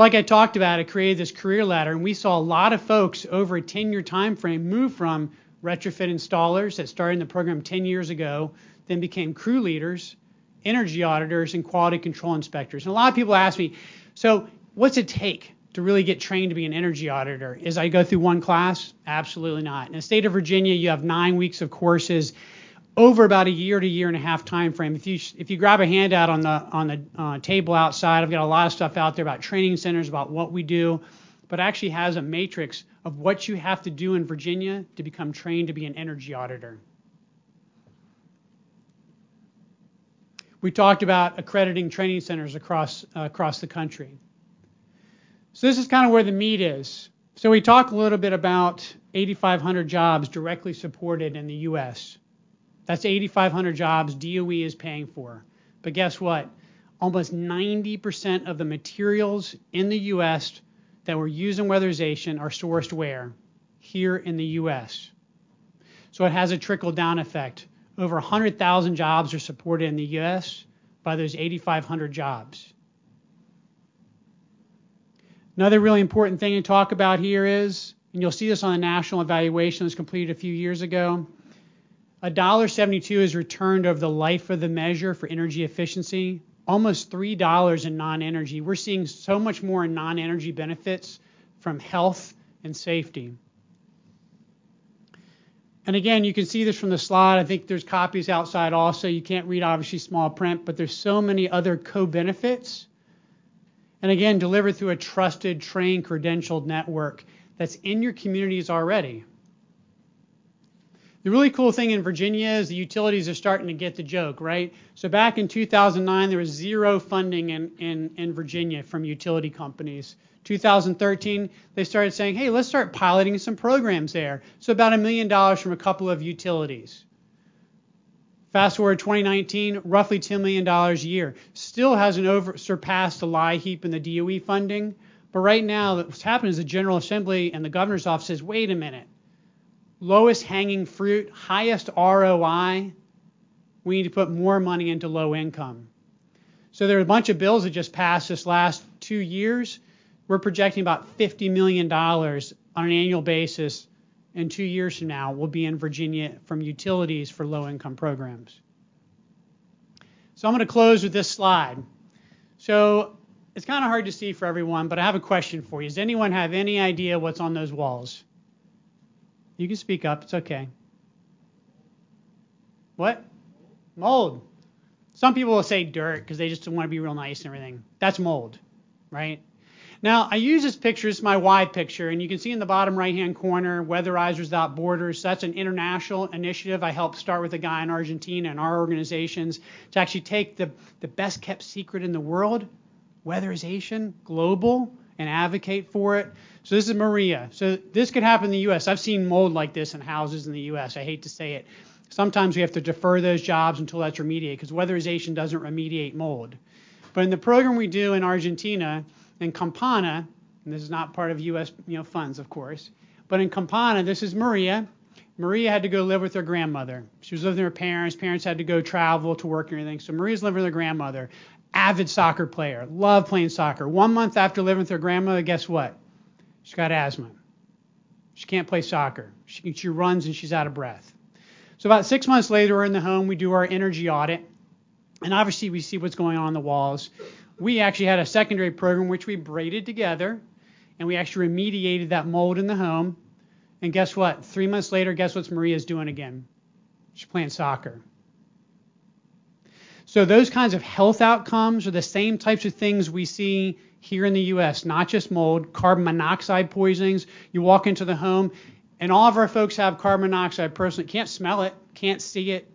Like I talked about, I created this career ladder, and we saw a lot of folks over a 10-year time frame move from retrofit installers that started in the program 10 years ago, then became crew leaders, energy auditors, and quality control inspectors. And a lot of people ask me, so what's it take to really get trained to be an energy auditor? Is I go through one class? Absolutely not. In the state of Virginia, you have nine weeks of courses over about a year to year and a half time frame. If you if you grab a handout on the on the uh, table outside, I've got a lot of stuff out there about training centers, about what we do, but actually has a matrix of what you have to do in Virginia to become trained to be an energy auditor. We talked about accrediting training centers across uh, across the country. So this is kind of where the meat is. So we talk a little bit about 8,500 jobs directly supported in the U.S. That's 8,500 jobs DOE is paying for. But guess what? Almost 90% of the materials in the U.S. that were used in weatherization are sourced where? Here in the U.S. So it has a trickle down effect. Over 100,000 jobs are supported in the U.S. by those 8,500 jobs. Another really important thing to talk about here is, and you'll see this on the national evaluation that was completed a few years ago, $1.72 is returned over the life of the measure for energy efficiency, almost $3 in non-energy. We're seeing so much more in non-energy benefits from health and safety. And again, you can see this from the slide. I think there's copies outside also. You can't read obviously small print, but there's so many other co-benefits. And again, delivered through a trusted, trained, credentialed network that's in your communities already. The really cool thing in Virginia is the utilities are starting to get the joke, right? So back in 2009, there was zero funding in, in, in Virginia from utility companies. 2013, they started saying, hey, let's start piloting some programs there. So about a million dollars from a couple of utilities. Fast forward 2019, roughly $10 million a year. Still hasn't over, surpassed the LIHEAP in the DOE funding. But right now, what's happened is the General Assembly and the governor's office says, wait a minute. Lowest hanging fruit, highest ROI, we need to put more money into low income. So there are a bunch of bills that just passed this last two years. We're projecting about $50 million on an annual basis in two years from now will be in Virginia from utilities for low income programs. So I'm going to close with this slide. So it's kind of hard to see for everyone, but I have a question for you. Does anyone have any idea what's on those walls? You can speak up, it's okay. What? Mold. Some people will say dirt because they just want to be real nice and everything. That's mold, right? Now, I use this picture, is my wide picture, and you can see in the bottom right-hand corner, Weatherizers Without Borders. That's an international initiative I helped start with a guy in Argentina and our organizations to actually take the, the best kept secret in the world, weatherization, global, and advocate for it. So this is Maria. So this could happen in the U.S. I've seen mold like this in houses in the U.S. I hate to say it. Sometimes we have to defer those jobs until that's remediated because weatherization doesn't remediate mold. But in the program we do in Argentina, in Campana, and this is not part of U.S. You know, funds, of course, but in Campana, this is Maria. Maria had to go live with her grandmother. She was living with her parents. Parents had to go travel to work and everything. So Maria's living with her grandmother. Avid soccer player, loved playing soccer. One month after living with her grandmother, guess what? She's got asthma. She can't play soccer. She, she runs and she's out of breath. So about six months later, we're in the home. We do our energy audit, and obviously we see what's going on on the walls we actually had a secondary program which we braided together and we actually remediated that mold in the home. And guess what? Three months later, guess what Maria's doing again? She's playing soccer. So those kinds of health outcomes are the same types of things we see here in the U.S. Not just mold, carbon monoxide poisonings. You walk into the home, and all of our folks have carbon monoxide personally. Can't smell it, can't see it,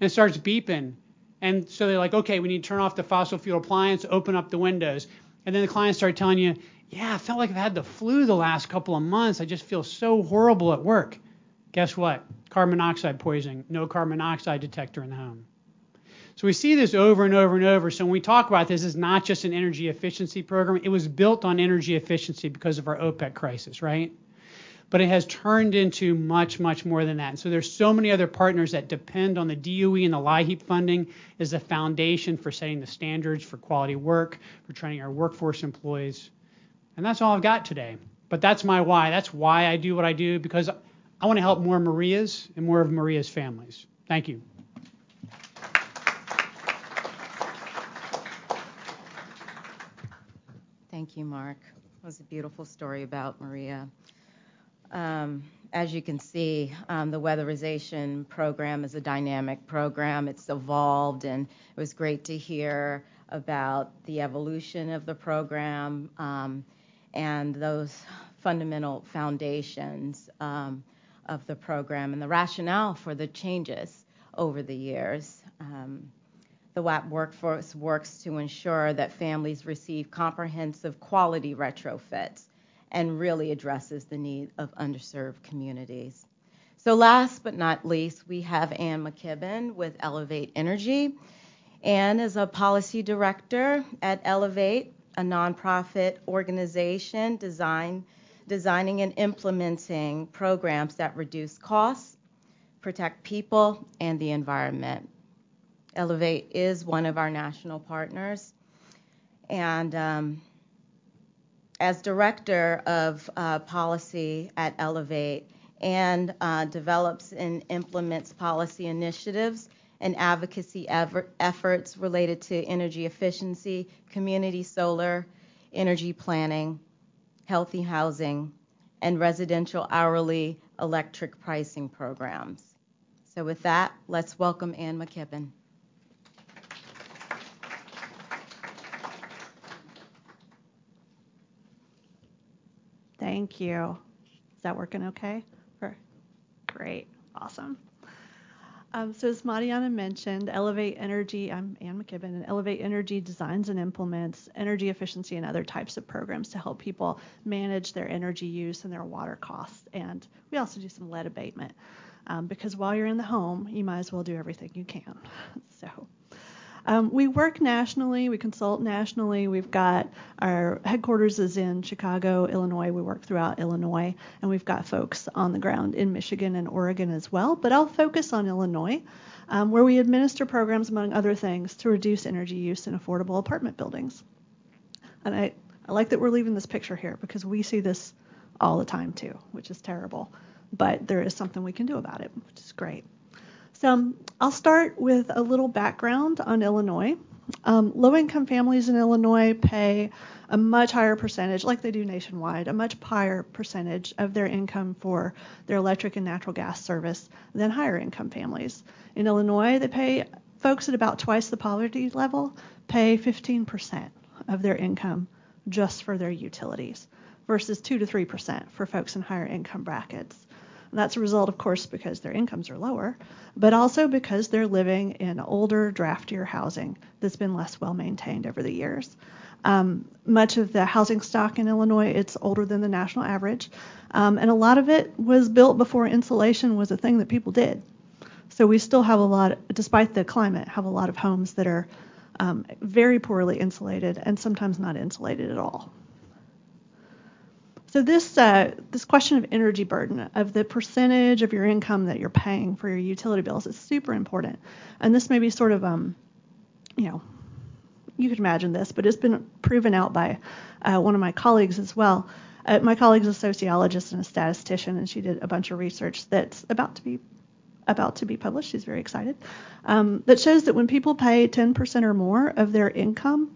and it starts beeping. And so they're like, okay, we need to turn off the fossil fuel appliance, open up the windows. And then the clients start telling you, yeah, I felt like I've had the flu the last couple of months. I just feel so horrible at work. Guess what? Carbon monoxide poisoning, no carbon monoxide detector in the home. So we see this over and over and over. So when we talk about this, it's not just an energy efficiency program. It was built on energy efficiency because of our OPEC crisis, right? but it has turned into much, much more than that. And so there's so many other partners that depend on the DOE and the LIHEAP funding as a foundation for setting the standards for quality work, for training our workforce employees. And that's all I've got today. But that's my why. That's why I do what I do because I want to help more Marias and more of Maria's families. Thank you. Thank you, Mark. It was a beautiful story about Maria. Um, as you can see, um, the weatherization program is a dynamic program. It's evolved, and it was great to hear about the evolution of the program um, and those fundamental foundations um, of the program and the rationale for the changes over the years. Um, the WAP workforce works to ensure that families receive comprehensive quality retrofits and really addresses the need of underserved communities. So, last but not least, we have Anne McKibbin with Elevate Energy. Anne is a policy director at Elevate, a nonprofit organization design, designing and implementing programs that reduce costs, protect people, and the environment. Elevate is one of our national partners. And um, as director of uh, policy at Elevate and uh, develops and implements policy initiatives and advocacy ever- efforts related to energy efficiency, community solar, energy planning, healthy housing, and residential hourly electric pricing programs. So, with that, let's welcome Anne McKibbin. Thank you. Is that working okay? Great. Awesome. Um, so as Mariana mentioned, Elevate Energy, I'm Anne McKibbin, and Elevate Energy designs and implements energy efficiency and other types of programs to help people manage their energy use and their water costs. And we also do some lead abatement um, because while you're in the home, you might as well do everything you can. so um, we work nationally, we consult nationally. We've got our headquarters is in Chicago, Illinois. We work throughout Illinois, and we've got folks on the ground in Michigan and Oregon as well. But I'll focus on Illinois, um, where we administer programs, among other things, to reduce energy use in affordable apartment buildings. And I, I like that we're leaving this picture here because we see this all the time too, which is terrible. But there is something we can do about it, which is great. So I'll start with a little background on Illinois. Um, low income families in Illinois pay a much higher percentage, like they do nationwide, a much higher percentage of their income for their electric and natural gas service than higher income families. In Illinois, they pay folks at about twice the poverty level pay 15% of their income just for their utilities versus 2 to 3% for folks in higher income brackets. That's a result, of course, because their incomes are lower, but also because they're living in older, draftier housing that's been less well maintained over the years. Um, much of the housing stock in Illinois, it's older than the national average, um, and a lot of it was built before insulation was a thing that people did. So we still have a lot, despite the climate, have a lot of homes that are um, very poorly insulated and sometimes not insulated at all. So this uh, this question of energy burden, of the percentage of your income that you're paying for your utility bills, is super important. And this may be sort of, um, you know, you could imagine this, but it's been proven out by uh, one of my colleagues as well. Uh, my colleague is a sociologist and a statistician, and she did a bunch of research that's about to be about to be published. She's very excited. Um, that shows that when people pay 10% or more of their income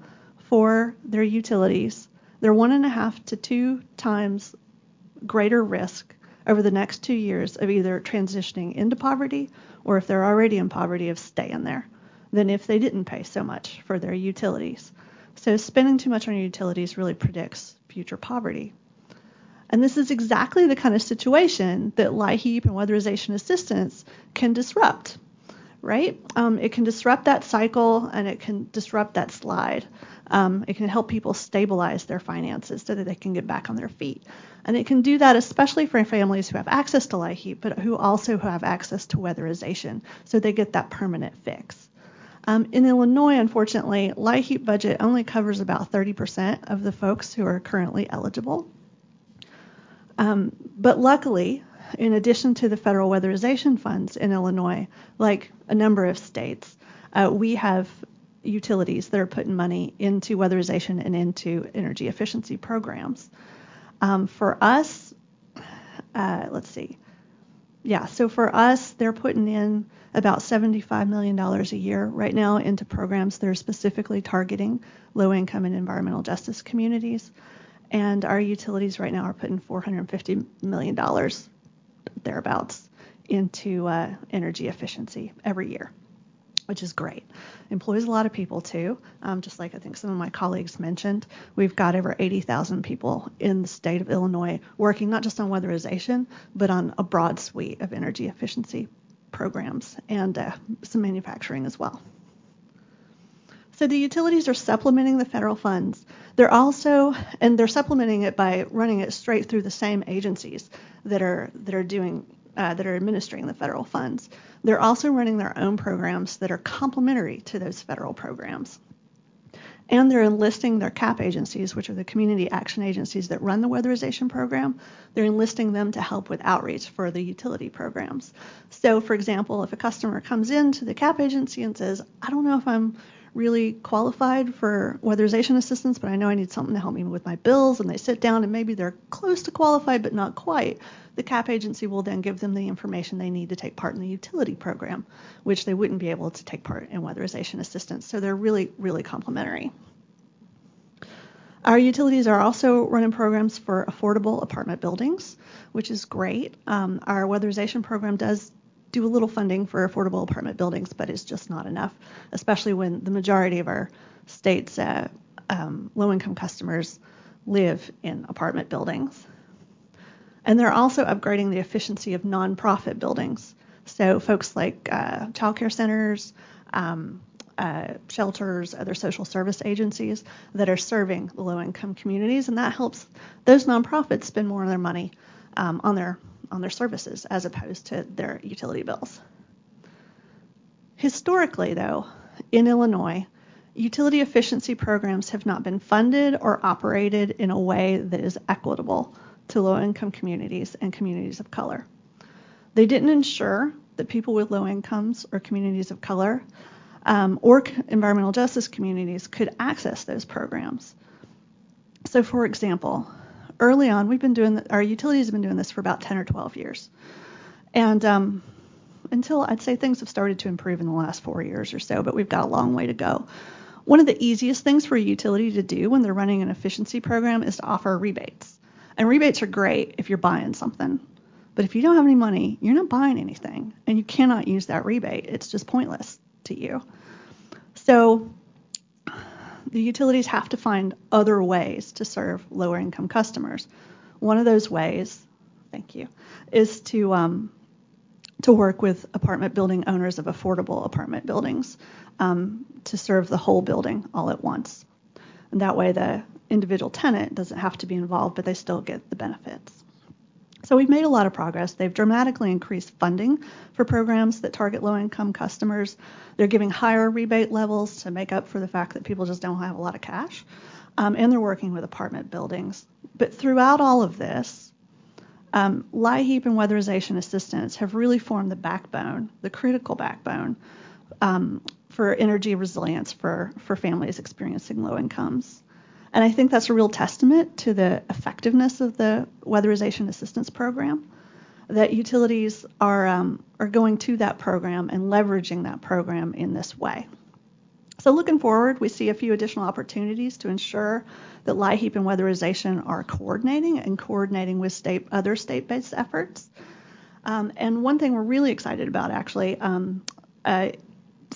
for their utilities, they're one and a half to two times greater risk over the next two years of either transitioning into poverty or if they're already in poverty of staying there than if they didn't pay so much for their utilities. So spending too much on your utilities really predicts future poverty. And this is exactly the kind of situation that LIHEAP and weatherization assistance can disrupt, right? Um, it can disrupt that cycle and it can disrupt that slide. Um, it can help people stabilize their finances so that they can get back on their feet. And it can do that especially for families who have access to LIHEAP, but who also have access to weatherization, so they get that permanent fix. Um, in Illinois, unfortunately, LIHEAP budget only covers about 30% of the folks who are currently eligible. Um, but luckily, in addition to the federal weatherization funds in Illinois, like a number of states, uh, we have utilities that are putting money into weatherization and into energy efficiency programs. Um, for us, uh, let's see. Yeah, so for us, they're putting in about $75 million a year right now into programs that are specifically targeting low income and environmental justice communities. And our utilities right now are putting $450 million thereabouts into uh, energy efficiency every year which is great. Employs a lot of people too, um, just like I think some of my colleagues mentioned. We've got over 80,000 people in the state of Illinois working not just on weatherization, but on a broad suite of energy efficiency programs and uh, some manufacturing as well. So the utilities are supplementing the federal funds. They're also, and they're supplementing it by running it straight through the same agencies that are that are doing uh, that are administering the federal funds. They're also running their own programs that are complementary to those federal programs. And they're enlisting their CAP agencies, which are the community action agencies that run the weatherization program. They're enlisting them to help with outreach for the utility programs. So, for example, if a customer comes into the CAP agency and says, I don't know if I'm really qualified for weatherization assistance, but I know I need something to help me with my bills, and they sit down and maybe they're close to qualified but not quite the CAP agency will then give them the information they need to take part in the utility program, which they wouldn't be able to take part in weatherization assistance. So they're really, really complementary. Our utilities are also running programs for affordable apartment buildings, which is great. Um, our weatherization program does do a little funding for affordable apartment buildings, but it's just not enough, especially when the majority of our state's uh, um, low income customers live in apartment buildings. And they're also upgrading the efficiency of nonprofit buildings. So folks like uh, childcare centers, um, uh, shelters, other social service agencies that are serving the low-income communities, and that helps those nonprofits spend more of their money um, on their on their services as opposed to their utility bills. Historically, though, in Illinois, utility efficiency programs have not been funded or operated in a way that is equitable to low income communities and communities of color. They didn't ensure that people with low incomes or communities of color um, or environmental justice communities could access those programs. So, for example, early on, we've been doing our utilities have been doing this for about 10 or 12 years, and um, until I'd say things have started to improve in the last four years or so, but we've got a long way to go. One of the easiest things for a utility to do when they're running an efficiency program is to offer rebates. And rebates are great if you're buying something. But if you don't have any money, you're not buying anything and you cannot use that rebate. It's just pointless to you. So the utilities have to find other ways to serve lower income customers. One of those ways, thank you, is to um, to work with apartment building owners of affordable apartment buildings um, to serve the whole building all at once. And that way the individual tenant doesn't have to be involved, but they still get the benefits. So we've made a lot of progress. They've dramatically increased funding for programs that target low income customers. They're giving higher rebate levels to make up for the fact that people just don't have a lot of cash. Um, and they're working with apartment buildings. But throughout all of this, um, LIHEAP and weatherization assistance have really formed the backbone, the critical backbone um, for energy resilience for, for families experiencing low incomes. And I think that's a real testament to the effectiveness of the weatherization assistance program. That utilities are um, are going to that program and leveraging that program in this way. So looking forward, we see a few additional opportunities to ensure that LIHEAP and weatherization are coordinating and coordinating with state other state-based efforts. Um, and one thing we're really excited about, actually, um, uh,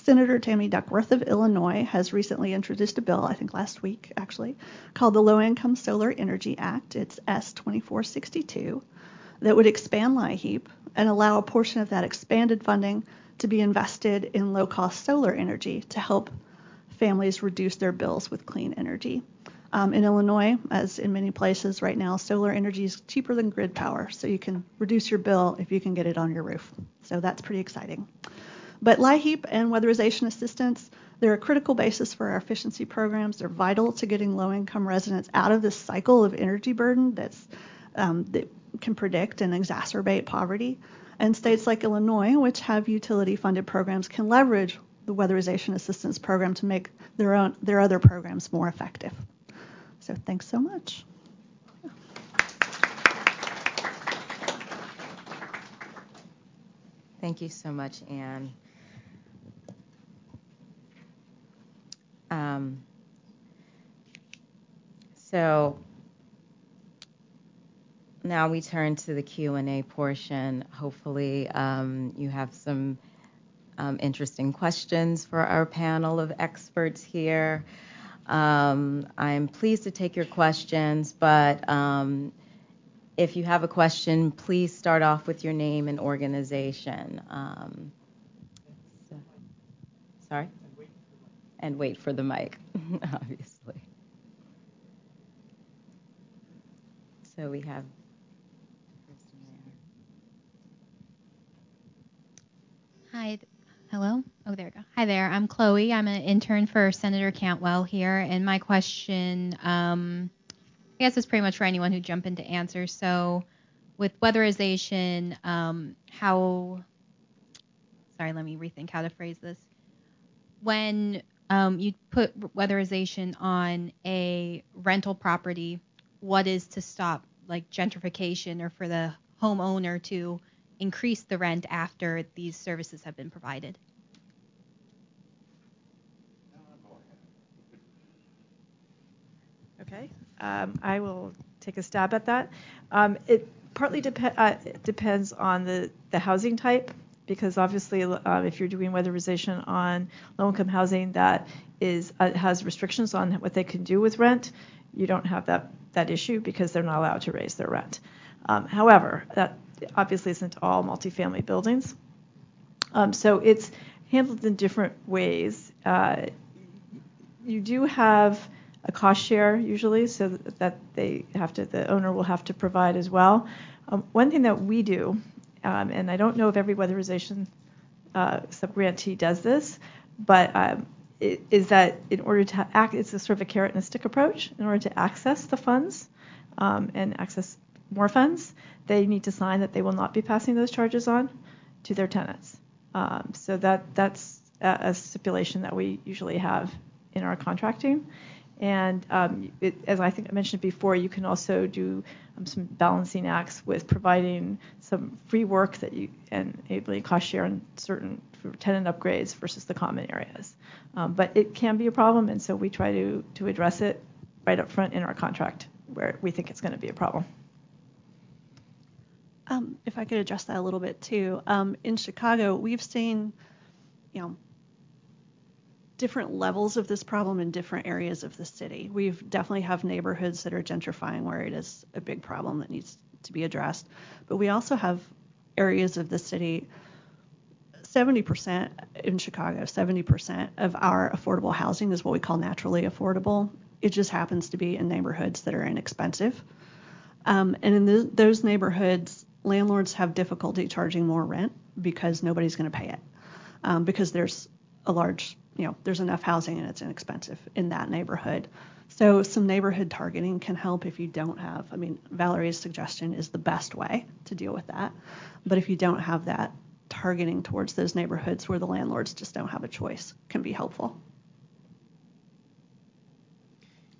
Senator Tammy Duckworth of Illinois has recently introduced a bill, I think last week actually, called the Low Income Solar Energy Act. It's S 2462 that would expand LIHEAP and allow a portion of that expanded funding to be invested in low cost solar energy to help families reduce their bills with clean energy. Um, in Illinois, as in many places right now, solar energy is cheaper than grid power, so you can reduce your bill if you can get it on your roof. So that's pretty exciting. But LIHEAP and weatherization assistance, they're a critical basis for our efficiency programs. They're vital to getting low-income residents out of this cycle of energy burden that's um, that can predict and exacerbate poverty. And states like Illinois, which have utility-funded programs, can leverage the weatherization assistance program to make their own their other programs more effective. So thanks so much. Thank you so much, Anne. Um, so now we turn to the Q&A portion. Hopefully, um, you have some um, interesting questions for our panel of experts here. Um, I'm pleased to take your questions, but um, if you have a question, please start off with your name and organization. Um, so, sorry? And wait for the mic, obviously. So we have Hi. Hello? Oh, there we go. Hi there. I'm Chloe. I'm an intern for Senator Cantwell here. And my question, um, I guess, is pretty much for anyone who jump in to answer. So, with weatherization, um, how, sorry, let me rethink how to phrase this. When um, you put weatherization on a rental property, what is to stop like gentrification or for the homeowner to increase the rent after these services have been provided. Okay, um, I will take a stab at that. Um, it partly dep- uh, depends on the, the housing type because obviously uh, if you're doing weatherization on low-income housing that is uh, has restrictions on what they can do with rent, you don't have that that issue because they're not allowed to raise their rent. Um, however, that obviously isn't all multifamily buildings. Um, so it's handled in different ways. Uh, you do have a cost share usually, so that they have to, the owner will have to provide as well. Um, one thing that we do, um, and I don't know if every weatherization uh, subgrantee does this, but um, it, is that in order to act, it's a sort of a carrot and a stick approach. In order to access the funds um, and access more funds, they need to sign that they will not be passing those charges on to their tenants. Um, so that that's a, a, stipulation that we usually have in our contracting. And um, it, as I think I mentioned before, you can also do um, some balancing acts with providing some free work that you and enabling cost share on certain tenant upgrades versus the common areas. Um, but it can be a problem, and so we try to to address it right up front in our contract where we think it's going to be a problem. Um, if I could address that a little bit too. Um, in Chicago, we've seen, you know, different levels of this problem in different areas of the city. We've definitely have neighborhoods that are gentrifying where it is a big problem that needs to be addressed. But we also have areas of the city 70% in Chicago, 70% of our affordable housing is what we call naturally affordable. It just happens to be in neighborhoods that are inexpensive. Um, and in the, those neighborhoods, landlords have difficulty charging more rent because nobody's going to pay it um, because there's a large, you know, there's enough housing and it's inexpensive in that neighborhood. So some neighborhood targeting can help if you don't have. I mean, Valerie's suggestion is the best way to deal with that. But if you don't have that, targeting towards those neighborhoods where the landlords just don't have a choice can be helpful.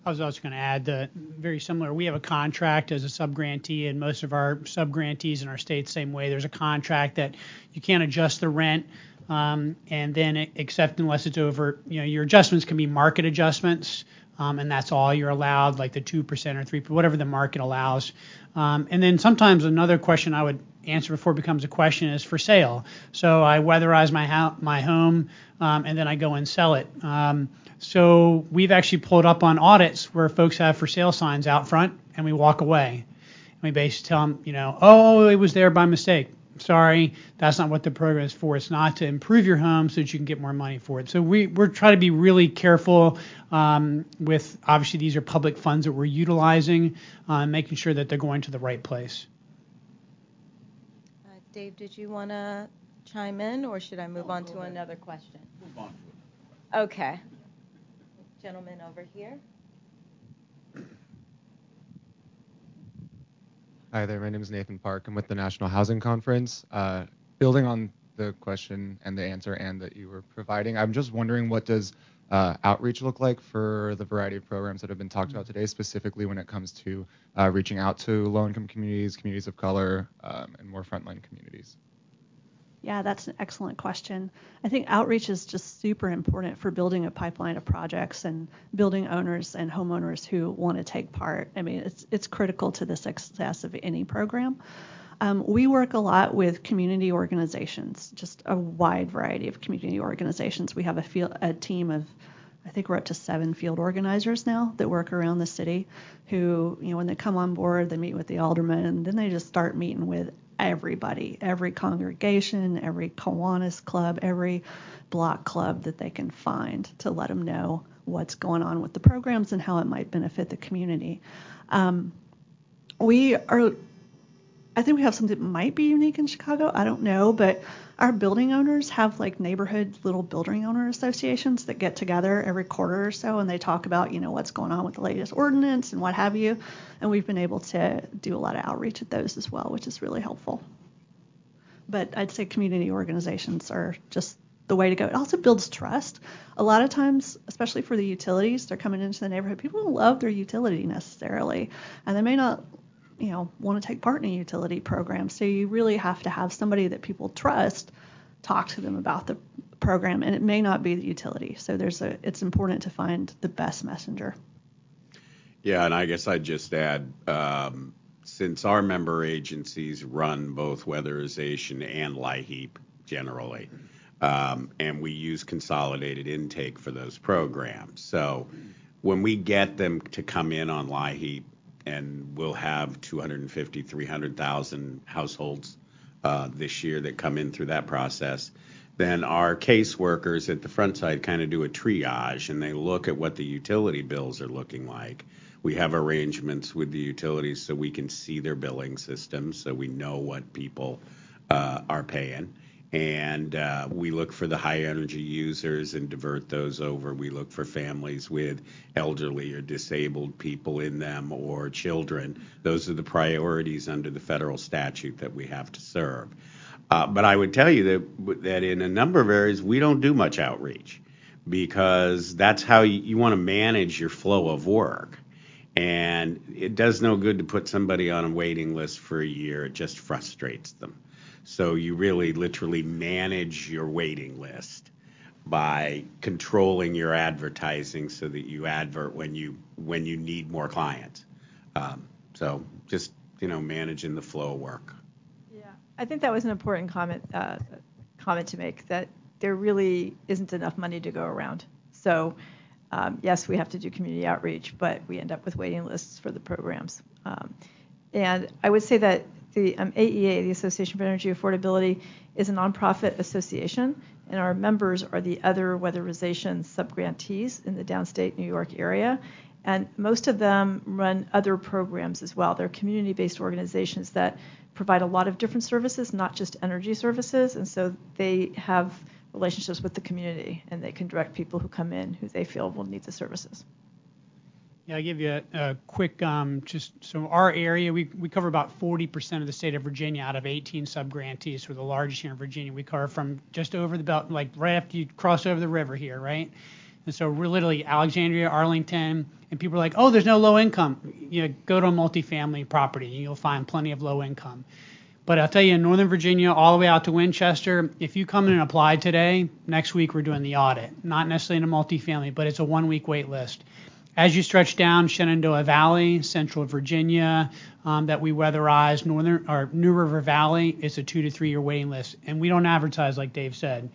I was also going to add that very similar. We have a contract as a subgrantee, and most of our subgrantees in our state same way. There's a contract that you can't adjust the rent, um, and then except unless it's over, you know, your adjustments can be market adjustments, um, and that's all you're allowed, like the two percent or three, whatever the market allows. Um, and then sometimes another question I would answer before it becomes a question is for sale. So I weatherize my ho- my home, um, and then I go and sell it. Um, so we've actually pulled up on audits where folks have for sale signs out front, and we walk away. And we basically tell them, you know, oh, it was there by mistake. Sorry, that's not what the program is for. It's not to improve your home so that you can get more money for it. So we, we're trying to be really careful um, with, obviously, these are public funds that we're utilizing, uh, making sure that they're going to the right place. Uh, Dave, did you want to chime in, or should I move on to another question? Move on. Okay gentleman over here. Hi there, my name is Nathan Park. I'm with the National Housing Conference. Uh, building on the question and the answer and that you were providing. I'm just wondering what does uh, outreach look like for the variety of programs that have been talked about today, specifically when it comes to uh, reaching out to low-income communities, communities of color, um, and more frontline communities? Yeah, that's an excellent question. I think outreach is just super important for building a pipeline of projects and building owners and homeowners who want to take part. I mean, it's it's critical to the success of any program. Um, we work a lot with community organizations, just a wide variety of community organizations. We have a, field, a team of, I think we're up to seven field organizers now that work around the city who, you know, when they come on board, they meet with the alderman, and then they just start meeting with everybody, every congregation, every Kiwanis club, every block club that they can find to let them know what's going on with the programs and how it might benefit the community. Um, we are I think we have something that might be unique in Chicago. I don't know, but our building owners have like neighborhood little building owner associations that get together every quarter or so and they talk about, you know, what's going on with the latest ordinance and what have you. And we've been able to do a lot of outreach at those as well, which is really helpful. But I'd say community organizations are just the way to go. It also builds trust. A lot of times, especially for the utilities, they're coming into the neighborhood. People don't love their utility necessarily, and they may not you know want to take part in a utility program. So you really have to have somebody that people trust talk to them about the program, and it may not be the utility. So there's a it's important to find the best messenger. Yeah, and I guess I'd just add. Um, since our member agencies run both weatherization and LIHEAP generally, um, and we use consolidated intake for those programs. So when we get them to come in on LIHEAP and we'll have 250, 300,000 households uh, this year that come in through that process. Then our caseworkers at the front side kind of do a triage and they look at what the utility bills are looking like. We have arrangements with the utilities so we can see their billing systems so we know what people uh, are paying and uh, we look for the high energy users and divert those over. We look for families with elderly or disabled people in them or children. Those are the priorities under the federal statute that we have to serve. Uh, but I would tell you that in a number of areas we don't do much outreach because that's how you, you want to manage your flow of work. And it does no good to put somebody on a waiting list for a year. It just frustrates them. So you really literally manage your waiting list by controlling your advertising so that you advert when you when you need more clients. Um, so just you know managing the flow of work. Yeah, I think that was an important comment uh, comment to make that there really isn't enough money to go around. So um, yes, we have to do community outreach, but we end up with waiting lists for the programs. Um, and I would say that the um, AEA, the Association for Energy Affordability, is a nonprofit association, and our members are the other weatherization subgrantees in the downstate New York area. And most of them run other programs as well. They're community based organizations that provide a lot of different services, not just energy services. And so they have relationships with the community and they can direct people who come in who they feel will need the services. Yeah, I'll give you a, a quick, um, just so our area, we, we cover about 40% of the state of Virginia out of 18 subgrantees. We're the largest here in Virginia. We cover from just over the belt, like right after you cross over the river here, right? And so we're literally Alexandria, Arlington, and people are like, oh, there's no low income. You know, go to a multifamily property and you'll find plenty of low income. But I'll tell you, in Northern Virginia, all the way out to Winchester, if you come in and apply today, next week we're doing the audit. Not necessarily in a multifamily, but it's a one week wait list. As you stretch down Shenandoah Valley, Central Virginia, um, that we weatherize, Northern or New River Valley, it's a two to three year waiting list, and we don't advertise like Dave said.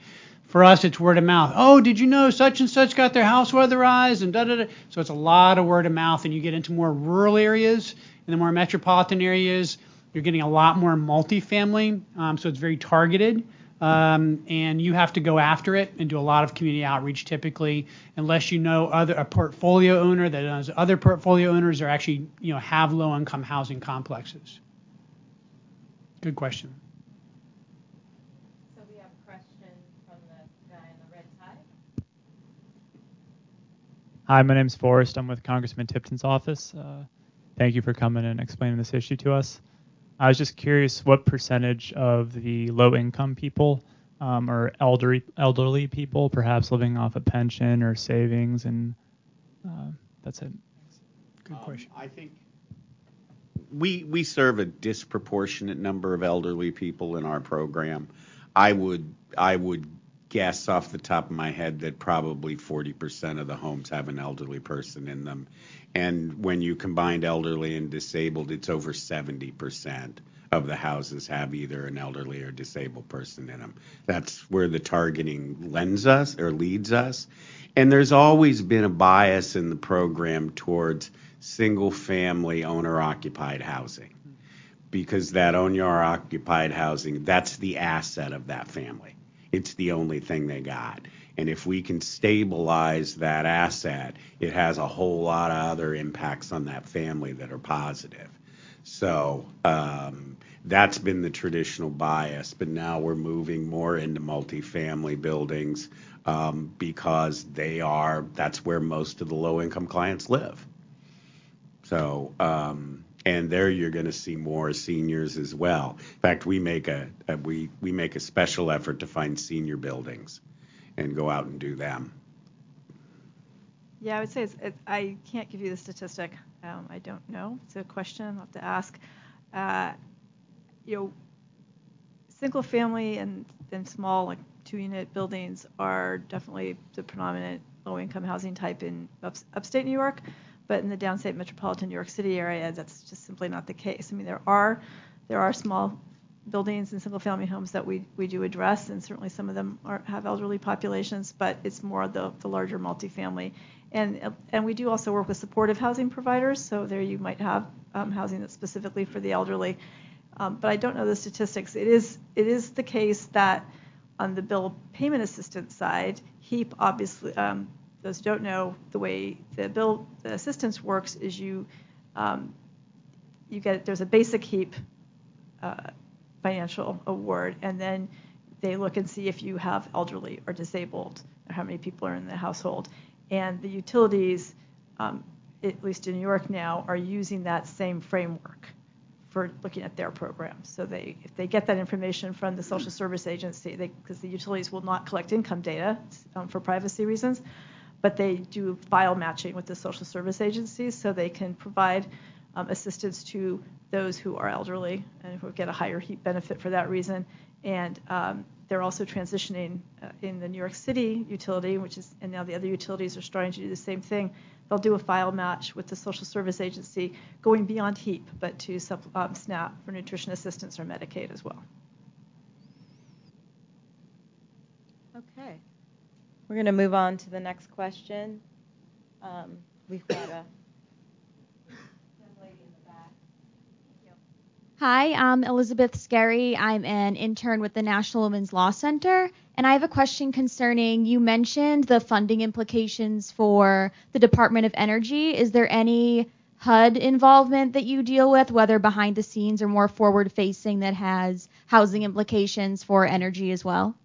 For us, it's word of mouth. Oh, did you know such and such got their house weatherized and da da da. So it's a lot of word of mouth, and you get into more rural areas and the more metropolitan areas, you're getting a lot more multifamily. Um, so it's very targeted um, and you have to go after it and do a lot of community outreach typically unless you know other a portfolio owner that knows other portfolio owners are actually you know have low income housing complexes. Good question. So we have a question from the guy in the red tie hi my name's forrest. I'm with congressman tipton's office. Uh, thank you for coming and explaining this issue to us I was just curious what percentage of the low income people um, or elderly elderly people, perhaps living off a pension or savings, and uh, that's it. Good question. Um, I think we we serve a disproportionate number of elderly people in our program. I would I would guess off the top of my head that probably 40% of the homes have an elderly person in them. And when you combine elderly and disabled, it's over 70% of the houses have either an elderly or disabled person in them. That's where the targeting lends us or leads us. And there's always been a bias in the program towards single family owner occupied housing because that owner occupied housing, that's the asset of that family. It's the only thing they got. And if we can stabilize that asset, it has a whole lot of other impacts on that family that are positive. So um, that's been the traditional bias, but now we're moving more into multifamily buildings um, because they are that's where most of the low income clients live. So um, and there you're going to see more seniors as well. In fact, we make a, a we we make a special effort to find senior buildings and go out and do them. Yeah, I would say it's, it, I can't give you the statistic. Um, I don't know. It's a question I'll have to ask. Uh, you know, single family and, and small, like two unit buildings are definitely the predominant low income housing type in up, upstate New York. But in the downstate metropolitan New York City area, that's just simply not the case. I mean, there are there are small buildings and single family homes that we, we do address, and certainly some of them are, have elderly populations, but it's more the, the larger multifamily. And, and we do also work with supportive housing providers, so there you might have um, housing that's specifically for the elderly. Um, but I don't know the statistics. It is, it is the case that on the bill payment assistance side, HEAP obviously um, those who don't know, the way the bill the assistance works is you um, you get there's a basic heap uh, financial award, and then they look and see if you have elderly or disabled, or how many people are in the household, and the utilities, um, at least in New York now, are using that same framework for looking at their programs. So they, if they get that information from the Social Service Agency, because the utilities will not collect income data um, for privacy reasons, but they do file matching with the social service agencies so they can provide um, assistance to those who are elderly and who get a higher heat benefit for that reason. And um, they're also transitioning uh, in the New York City utility, which is, and now the other utilities are starting to do the same thing. They'll do a file match with the social service agency going beyond HEAP, but to um, SNAP for nutrition assistance or Medicaid as well. Okay. We're going to move on to the next question. Um, we've got a Hi, I'm Elizabeth Scarry. I'm an intern with the National Women's Law Center, and I have a question concerning you mentioned the funding implications for the Department of Energy. Is there any HUD involvement that you deal with, whether behind the scenes or more forward facing, that has housing implications for energy as well?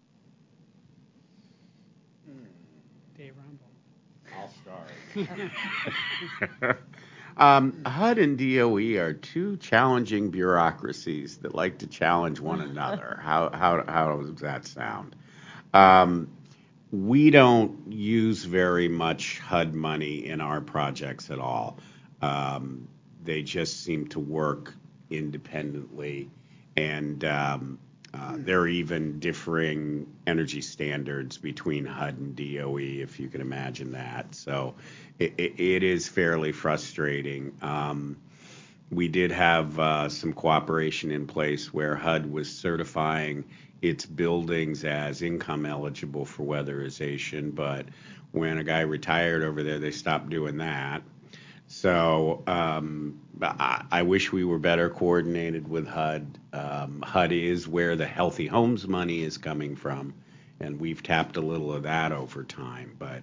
Hmm. um, HUD and DOE are two challenging bureaucracies that like to challenge one another. How, how, how does that sound? Um, we don't use very much HUD money in our projects at all. Um, they just seem to work independently. And um, uh, there are even differing energy standards between HUD and DOE, if you can imagine that. So it, it, it is fairly frustrating. Um, we did have uh, some cooperation in place where HUD was certifying its buildings as income eligible for weatherization, but when a guy retired over there, they stopped doing that. So um, I, I, wish we were better coordinated with HUD. Um, HUD is where the healthy homes money is coming from, and we've tapped a little of that over time. But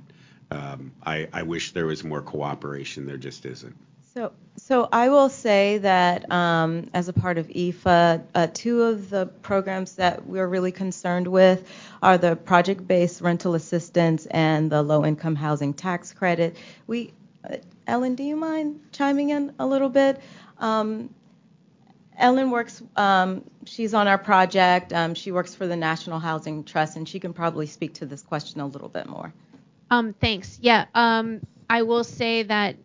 I, I, wish there was more cooperation. There just isn't. So, so I will say that um, as a part of EFA, uh, two of the programs that we're really concerned with are the project-based rental assistance and the low-income housing tax credit. We Ellen, do you mind chiming in a little bit? Um, Ellen works, um, she's on our project. Um, she works for the National Housing Trust, and she can probably speak to this question a little bit more. Um, thanks. Yeah, um, I will say that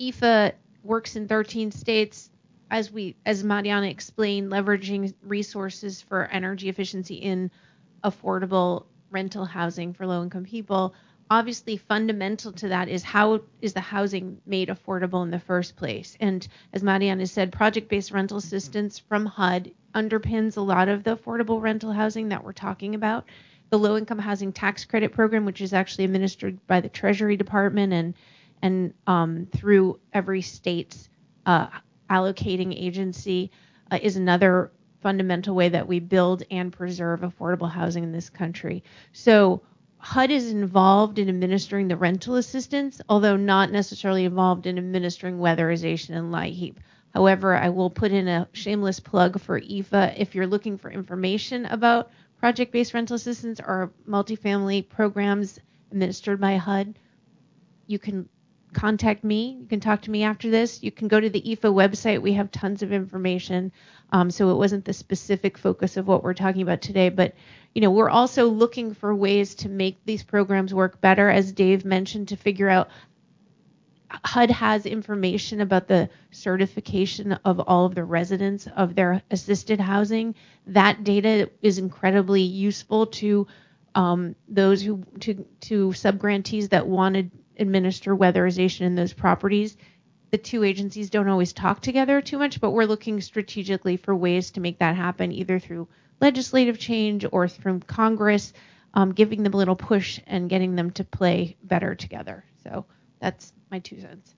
EFA works in 13 states, as we, as Mariana explained, leveraging resources for energy efficiency in affordable rental housing for low-income people. Obviously, fundamental to that is how is the housing made affordable in the first place? And as Mariana said, project-based rental assistance from HUD underpins a lot of the affordable rental housing that we're talking about. The low-income housing tax credit program, which is actually administered by the Treasury Department and and um, through every state's uh, allocating agency, uh, is another fundamental way that we build and preserve affordable housing in this country. So HUD is involved in administering the rental assistance, although not necessarily involved in administering weatherization and LIHEAP. However, I will put in a shameless plug for EFA if you're looking for information about project-based rental assistance or multifamily programs administered by HUD. You can contact me. You can talk to me after this. You can go to the EFA website. We have tons of information. Um, so it wasn't the specific focus of what we're talking about today, but you know we're also looking for ways to make these programs work better, as Dave mentioned, to figure out. HUD has information about the certification of all of the residents of their assisted housing. That data is incredibly useful to um, those who to to subgrantees that wanted administer weatherization in those properties. The two agencies don't always talk together too much, but we're looking strategically for ways to make that happen, either through legislative change or through Congress, um, giving them a little push and getting them to play better together. So that's my two cents.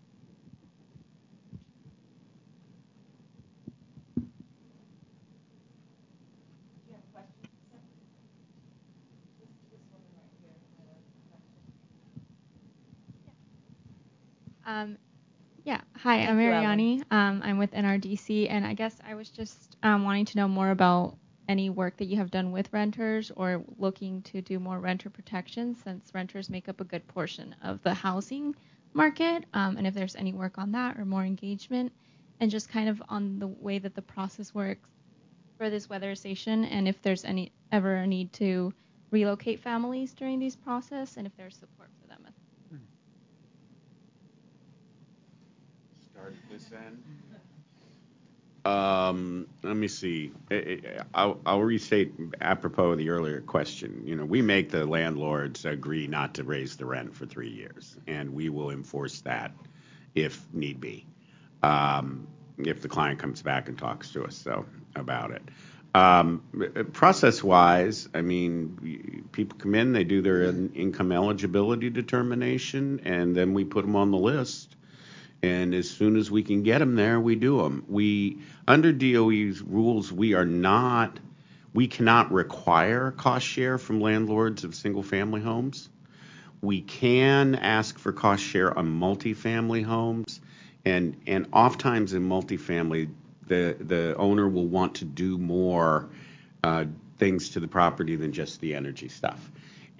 Um, yeah. Hi, I'm Mariani. Um, I'm with NRDC, and I guess I was just um, wanting to know more about any work that you have done with renters or looking to do more renter protection since renters make up a good portion of the housing market, um, and if there's any work on that or more engagement, and just kind of on the way that the process works for this weatherization, and if there's any ever a need to relocate families during these process, and if there's support for them. Start at this end. Um, let me see. I'll, I'll restate apropos of the earlier question. You know, we make the landlords agree not to raise the rent for three years, and we will enforce that if need be. Um, if the client comes back and talks to us so about it. Um, process-wise, I mean, people come in, they do their income eligibility determination, and then we put them on the list and as soon as we can get them there, we do them. We under DOE's rules, we are not, we cannot require cost share from landlords of single-family homes. We can ask for cost share on multifamily homes, and and oftentimes in multifamily, the the owner will want to do more uh, things to the property than just the energy stuff.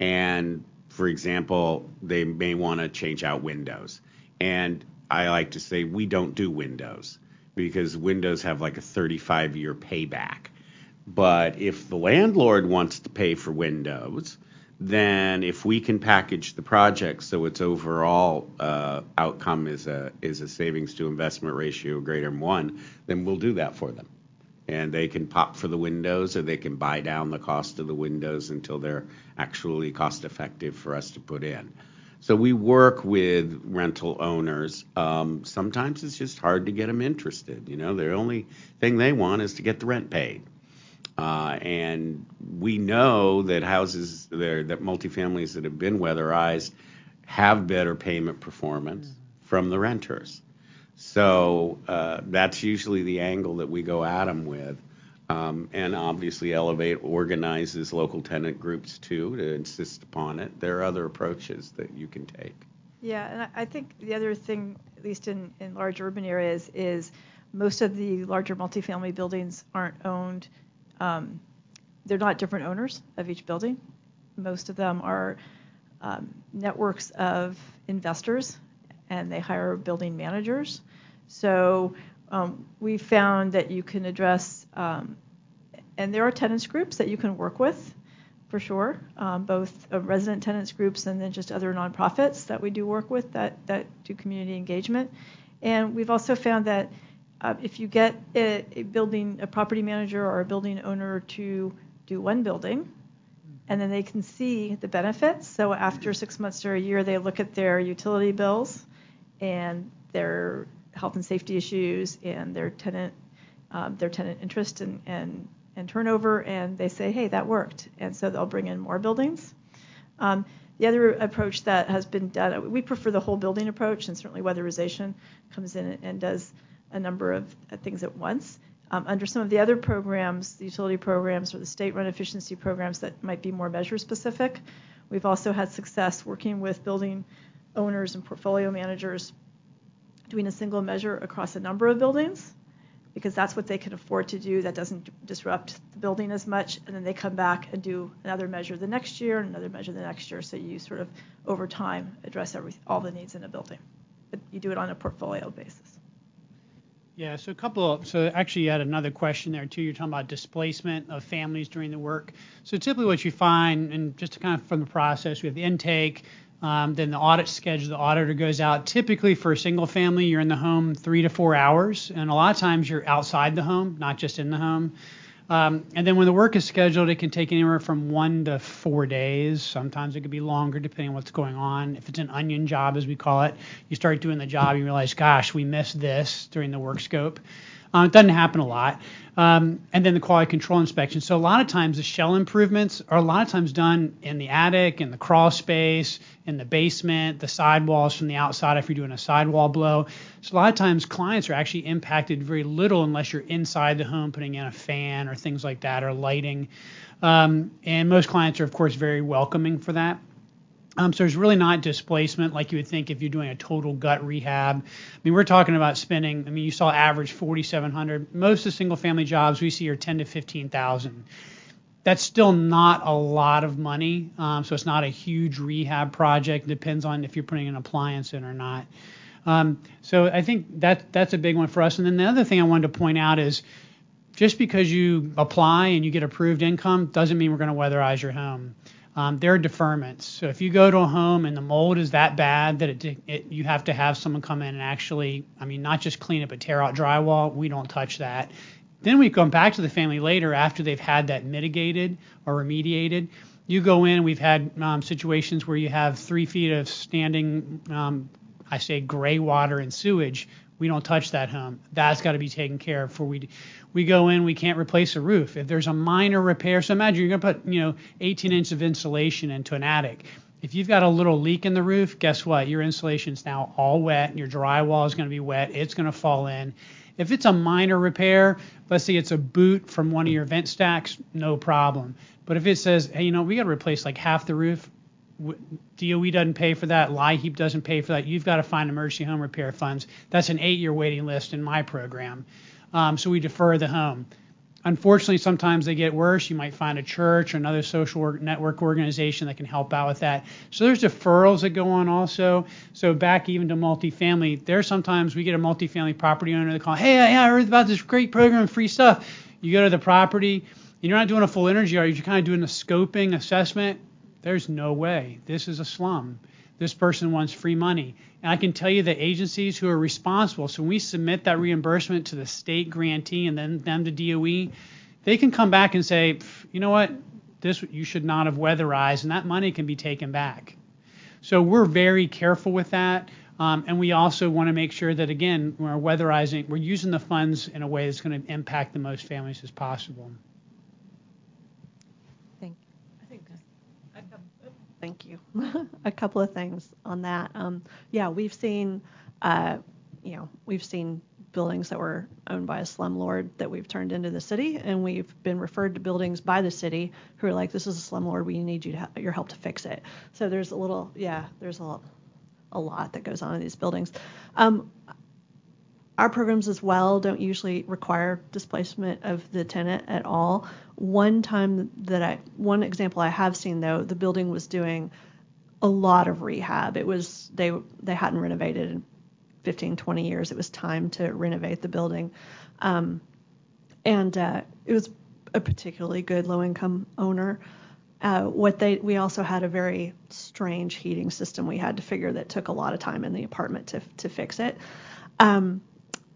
And for example, they may want to change out windows. And I like to say we don't do Windows because Windows have like a 35 year payback. But if the landlord wants to pay for Windows, then if we can package the project so its overall uh, outcome is a is a savings to investment ratio greater than one, then we'll do that for them. And they can pop for the windows, or they can buy down the cost of the windows until they're actually cost effective for us to put in. So we work with rental owners. Um, sometimes it's just hard to get them interested. You know, the only thing they want is to get the rent paid. Uh, and we know that houses there, that multifamilies that have been weatherized have better payment performance from the renters. So uh, that's usually the angle that we go at them with. Um, and obviously, Elevate organizes local tenant groups too to insist upon it. There are other approaches that you can take. Yeah, and I think the other thing, at least in, in large urban areas, is most of the larger multifamily buildings aren't owned. Um, they're not different owners of each building. Most of them are um, networks of investors, and they hire building managers. So um, we found that you can address, um, and there are tenants groups that you can work with for sure, um, both uh, resident tenants groups and then just other nonprofits that we do work with that, that do community engagement. And we've also found that uh, if you get a, a, building, a property manager or a building owner to do one building, and then they can see the benefits. So after six months or a year, they look at their utility bills and their health and safety issues and their tenant, um, their tenant interest and, and and turnover, and they say, hey, that worked. And so they'll bring in more buildings. Um, the other approach that has been done, we prefer the whole building approach, and certainly weatherization comes in and does a number of things at once. Um, under some of the other programs, the utility programs or the state-run efficiency programs that might be more measure specific, we've also had success working with building owners and portfolio managers doing a single measure across a number of buildings because that's what they can afford to do that doesn't disrupt the building as much and then they come back and do another measure the next year and another measure the next year. So you sort of over time address every, all the needs in a building but you do it on a portfolio basis. Yeah so a couple of so actually you had another question there too. You're talking about displacement of families during the work. So typically what you find and just to kind of from the process we have the intake um, then the audit schedule, the auditor goes out. Typically, for a single family, you're in the home three to four hours, and a lot of times you're outside the home, not just in the home. Um, and then when the work is scheduled, it can take anywhere from one to four days. Sometimes it could be longer, depending on what's going on. If it's an onion job, as we call it, you start doing the job, you realize, gosh, we missed this during the work scope. Uh, it doesn't happen a lot. Um, and then the quality control inspection. So a lot of times the shell improvements are a lot of times done in the attic, in the crawl space, in the basement, the sidewalls from the outside if you're doing a sidewall blow. So a lot of times clients are actually impacted very little unless you're inside the home putting in a fan or things like that or lighting. Um, and most clients are of course very welcoming for that. Um, so there's really not displacement like you would think if you're doing a total gut rehab. I mean, we're talking about spending. I mean, you saw average 4,700. Most of the single-family jobs we see are 10 to 15,000. That's still not a lot of money. Um, so it's not a huge rehab project. Depends on if you're putting an appliance in or not. Um, so I think that that's a big one for us. And then the other thing I wanted to point out is just because you apply and you get approved income doesn't mean we're going to weatherize your home um, there are deferments. So if you go to a home and the mold is that bad that it, it, you have to have someone come in and actually, I mean, not just clean it but tear out drywall, we don't touch that. Then we come back to the family later after they've had that mitigated or remediated. You go in. We've had um, situations where you have three feet of standing, um, I say, gray water and sewage. We don't touch that home. That's got to be taken care of before we we go in, we can't replace a roof. If there's a minor repair, so imagine you're going to put, you know, 18 inches of insulation into an attic. If you've got a little leak in the roof, guess what? Your insulation is now all wet, and your drywall is going to be wet. It's going to fall in. If it's a minor repair, let's say it's a boot from one of your vent stacks, no problem. But if it says, hey, you know, we got to replace like half the roof, DOE doesn't pay for that, LIHEAP doesn't pay for that. You've got to find emergency home repair funds. That's an eight-year waiting list in my program um, so we defer the home. Unfortunately, sometimes they get worse. You might find a church or another social network organization that can help out with that. So there's deferrals that go on also. So back even to multifamily, there sometimes we get a multifamily property owner that call, hey, I heard about this great program, free stuff. You go to the property, and you're not doing a full energy audit, you're kind of doing a scoping assessment. There's no way. This is a slum this person wants free money. And I can tell you that agencies who are responsible, so when we submit that reimbursement to the state grantee and then them to DOE, they can come back and say, you know what, this you should not have weatherized, and that money can be taken back. So we're very careful with that. Um, and we also want to make sure that again, we're weatherizing, we're using the funds in a way that's going to impact the most families as possible. Thank you. a couple of things on that. Um, yeah, we've seen, uh, you know, we've seen buildings that were owned by a slumlord that we've turned into the city, and we've been referred to buildings by the city who are like, "This is a slumlord. We need you to ha- your help to fix it." So there's a little, yeah, there's a a lot that goes on in these buildings. Um, our programs as well don't usually require displacement of the tenant at all. One time that I, one example I have seen though, the building was doing a lot of rehab. It was they they hadn't renovated in 15, 20 years. It was time to renovate the building. Um, and uh, it was a particularly good low income owner. Uh, what they we also had a very strange heating system we had to figure that took a lot of time in the apartment to to fix it. Um,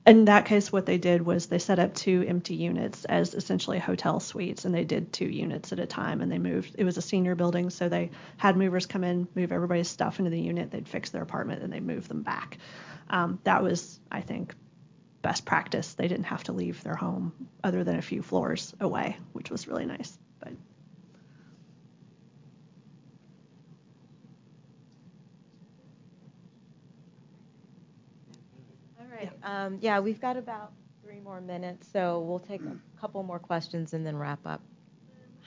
in that case, what they did was they set up two empty units as essentially hotel suites, and they did two units at a time. And they moved. It was a senior building, so they had movers come in, move everybody's stuff into the unit. They'd fix their apartment, and they'd move them back. Um, that was, I think, best practice. They didn't have to leave their home other than a few floors away, which was really nice. But Um, yeah, we've got about three more minutes, so we'll take a couple more questions and then wrap up.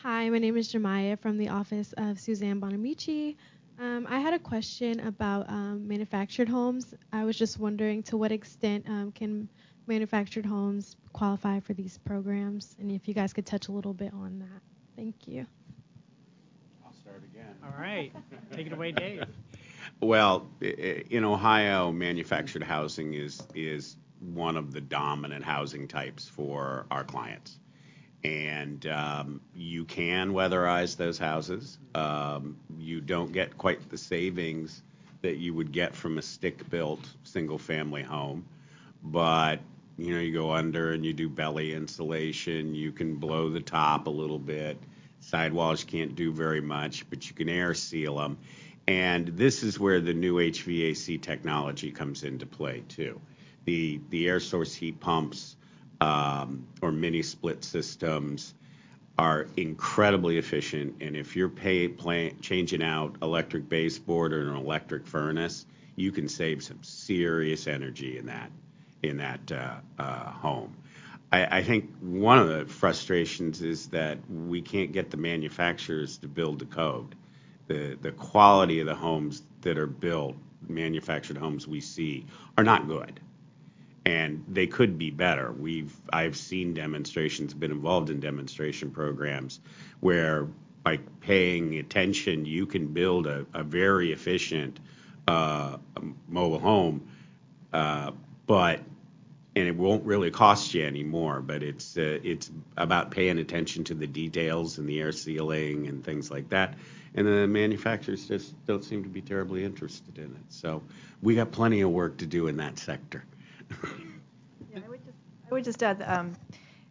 Hi, my name is Jemiah from the office of Suzanne Bonamici. Um, I had a question about um, manufactured homes. I was just wondering to what extent um, can manufactured homes qualify for these programs, and if you guys could touch a little bit on that. Thank you. I'll start again. All right, take it away, Dave. Well, in Ohio, manufactured housing is is one of the dominant housing types for our clients, and um, you can weatherize those houses. Um, you don't get quite the savings that you would get from a stick-built single-family home, but you know you go under and you do belly insulation. You can blow the top a little bit. Sidewalls can't do very much, but you can air seal them and this is where the new HVAC technology comes into play too. The air source heat pumps um, or mini split systems are incredibly efficient, and if you're changing out electric baseboard or an electric furnace, you can save some serious energy in that uh, uh, home. I think one of the frustrations is that we can't get the manufacturers to build the code the the quality of the homes that are built, manufactured homes we see, are not good, and they could be better. We've I've seen demonstrations, been involved in demonstration programs where by paying attention, you can build a, a very efficient uh, mobile home, uh, but and it won't really cost you anymore. But it's uh, it's about paying attention to the details and the air sealing and things like that and the manufacturers just don't seem to be terribly interested in it. So we got plenty of work to do in that sector. yeah, I would just, I would just add, um,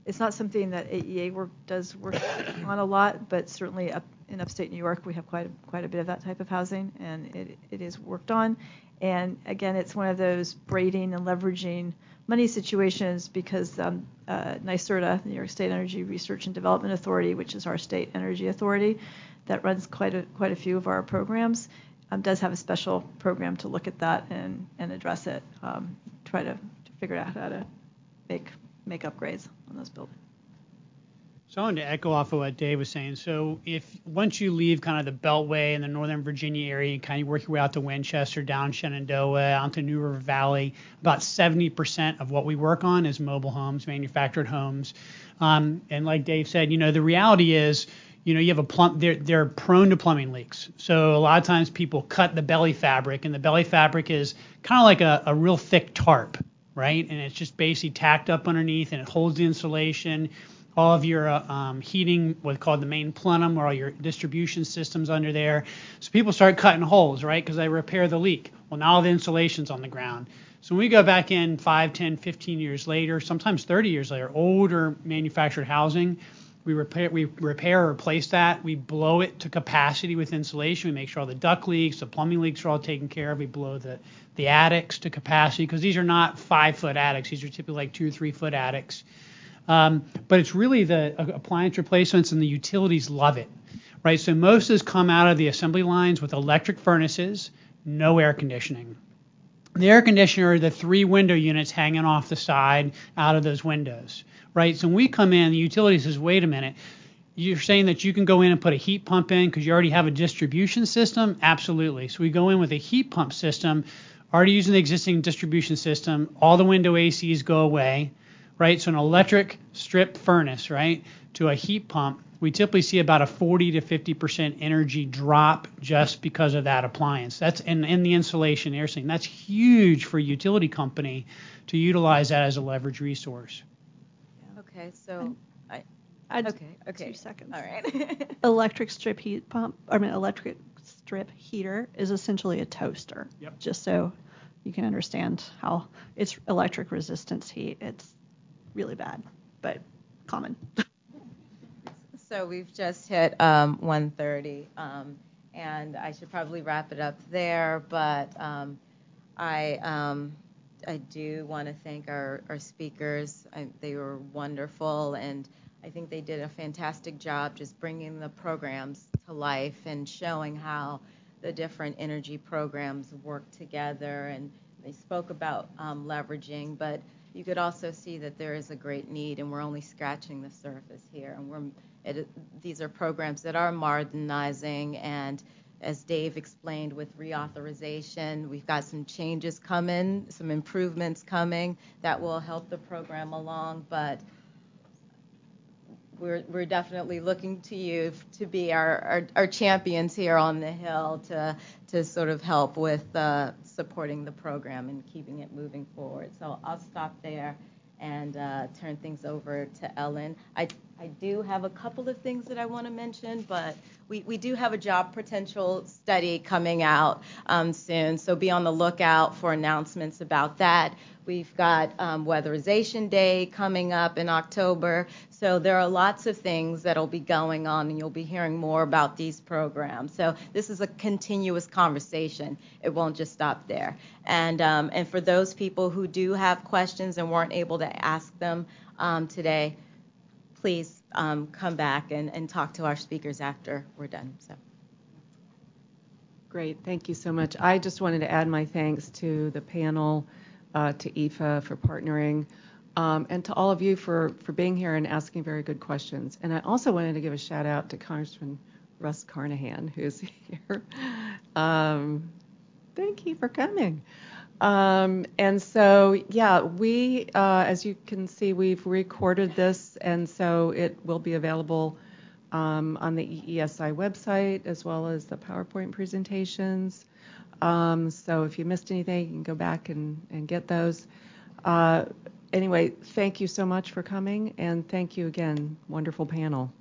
it's not something that AEA work does work on a lot, but certainly up in upstate New York, we have quite a, quite a bit of that type of housing, and it, it is worked on. And again, it's one of those braiding and leveraging money situations because um, uh, NYSERDA, New York State Energy Research and Development Authority, which is our state energy authority, that runs quite a quite a few of our programs um, does have a special program to look at that and and address it. Um, try to, to figure out how to make make upgrades on those buildings. So I wanted to echo off of what Dave was saying. So if once you leave kind of the Beltway in the Northern Virginia area, you kind of work your way out to Winchester, down Shenandoah, onto New River Valley, about 70% of what we work on is mobile homes, manufactured homes. Um, and like Dave said, you know, the reality is you know, you have a plumb, they're, they're prone to plumbing leaks. So a lot of times people cut the belly fabric, and the belly fabric is kind of like a, a real thick tarp, right? And it's just basically tacked up underneath, and it holds the insulation. All of your uh, um, heating, what's called the main plenum, or all your distribution systems under there. So people start cutting holes, right? Because they repair the leak. Well, now the insulation's on the ground. So when we go back in 5, 10, 15 years later, sometimes 30 years later, older manufactured housing, we repair, we repair or replace that. We blow it to capacity with insulation. We make sure all the duct leaks, the plumbing leaks are all taken care of. We blow the, the attics to capacity because these are not five foot attics. These are typically like two or three foot attics. Um, but it's really the uh, appliance replacements and the utilities love it, right? So most of this come out of the assembly lines with electric furnaces, no air conditioning. The air conditioner are the three window units hanging off the side out of those windows right? So when we come in, the utility says, wait a minute, you're saying that you can go in and put a heat pump in because you already have a distribution system? Absolutely. So we go in with a heat pump system, already using the existing distribution system. All the window ACs go away, right? So an electric strip furnace, right? to a heat pump, we typically see about a 40 to 50% energy drop just because of that appliance. That's in, in the insulation air sealing. That's huge for a utility company to utilize that as a leverage resource. Okay, so I, I'd okay, okay. Two seconds. All right. electric strip heat pump, I mean, electric strip heater is essentially a toaster. Yep. Just so you can understand how it's electric resistance heat. It's really bad, but common. So we've just hit um, 1:30, um, and I should probably wrap it up there. But um, I um, I do want to thank our, our speakers. I, they were wonderful, and I think they did a fantastic job just bringing the programs to life and showing how the different energy programs work together. And they spoke about um, leveraging, but you could also see that there is a great need, and we're only scratching the surface here. And we're it, these are programs that are modernizing, and as Dave explained with reauthorization, we've got some changes coming, some improvements coming that will help the program along. But we're, we're definitely looking to you to be our, our, our champions here on the Hill to, to sort of help with uh, supporting the program and keeping it moving forward. So I'll stop there and uh, turn things over to Ellen. I, I do have a couple of things that I want to mention, but we, we do have a job potential study coming out um, soon, so be on the lookout for announcements about that. We've got um, Weatherization Day coming up in October, so there are lots of things that'll be going on, and you'll be hearing more about these programs. So this is a continuous conversation. It won't just stop there. And um, and for those people who do have questions and weren't able to ask them um, today, please um, come back and, and talk to our speakers after we're done. So. Great, thank you so much. I just wanted to add my thanks to the panel, uh, to EFA for partnering, um, and to all of you for, for being here and asking very good questions. And I also wanted to give a shout out to Congressman Russ Carnahan, who's here. Um, thank you for coming. Um, and so, yeah, we, uh, as you can see, we've recorded this, and so it will be available um, on the EESI website as well as the PowerPoint presentations. Um, so if you missed anything, you can go back and, and get those. Uh, anyway, thank you so much for coming, and thank you again. Wonderful panel.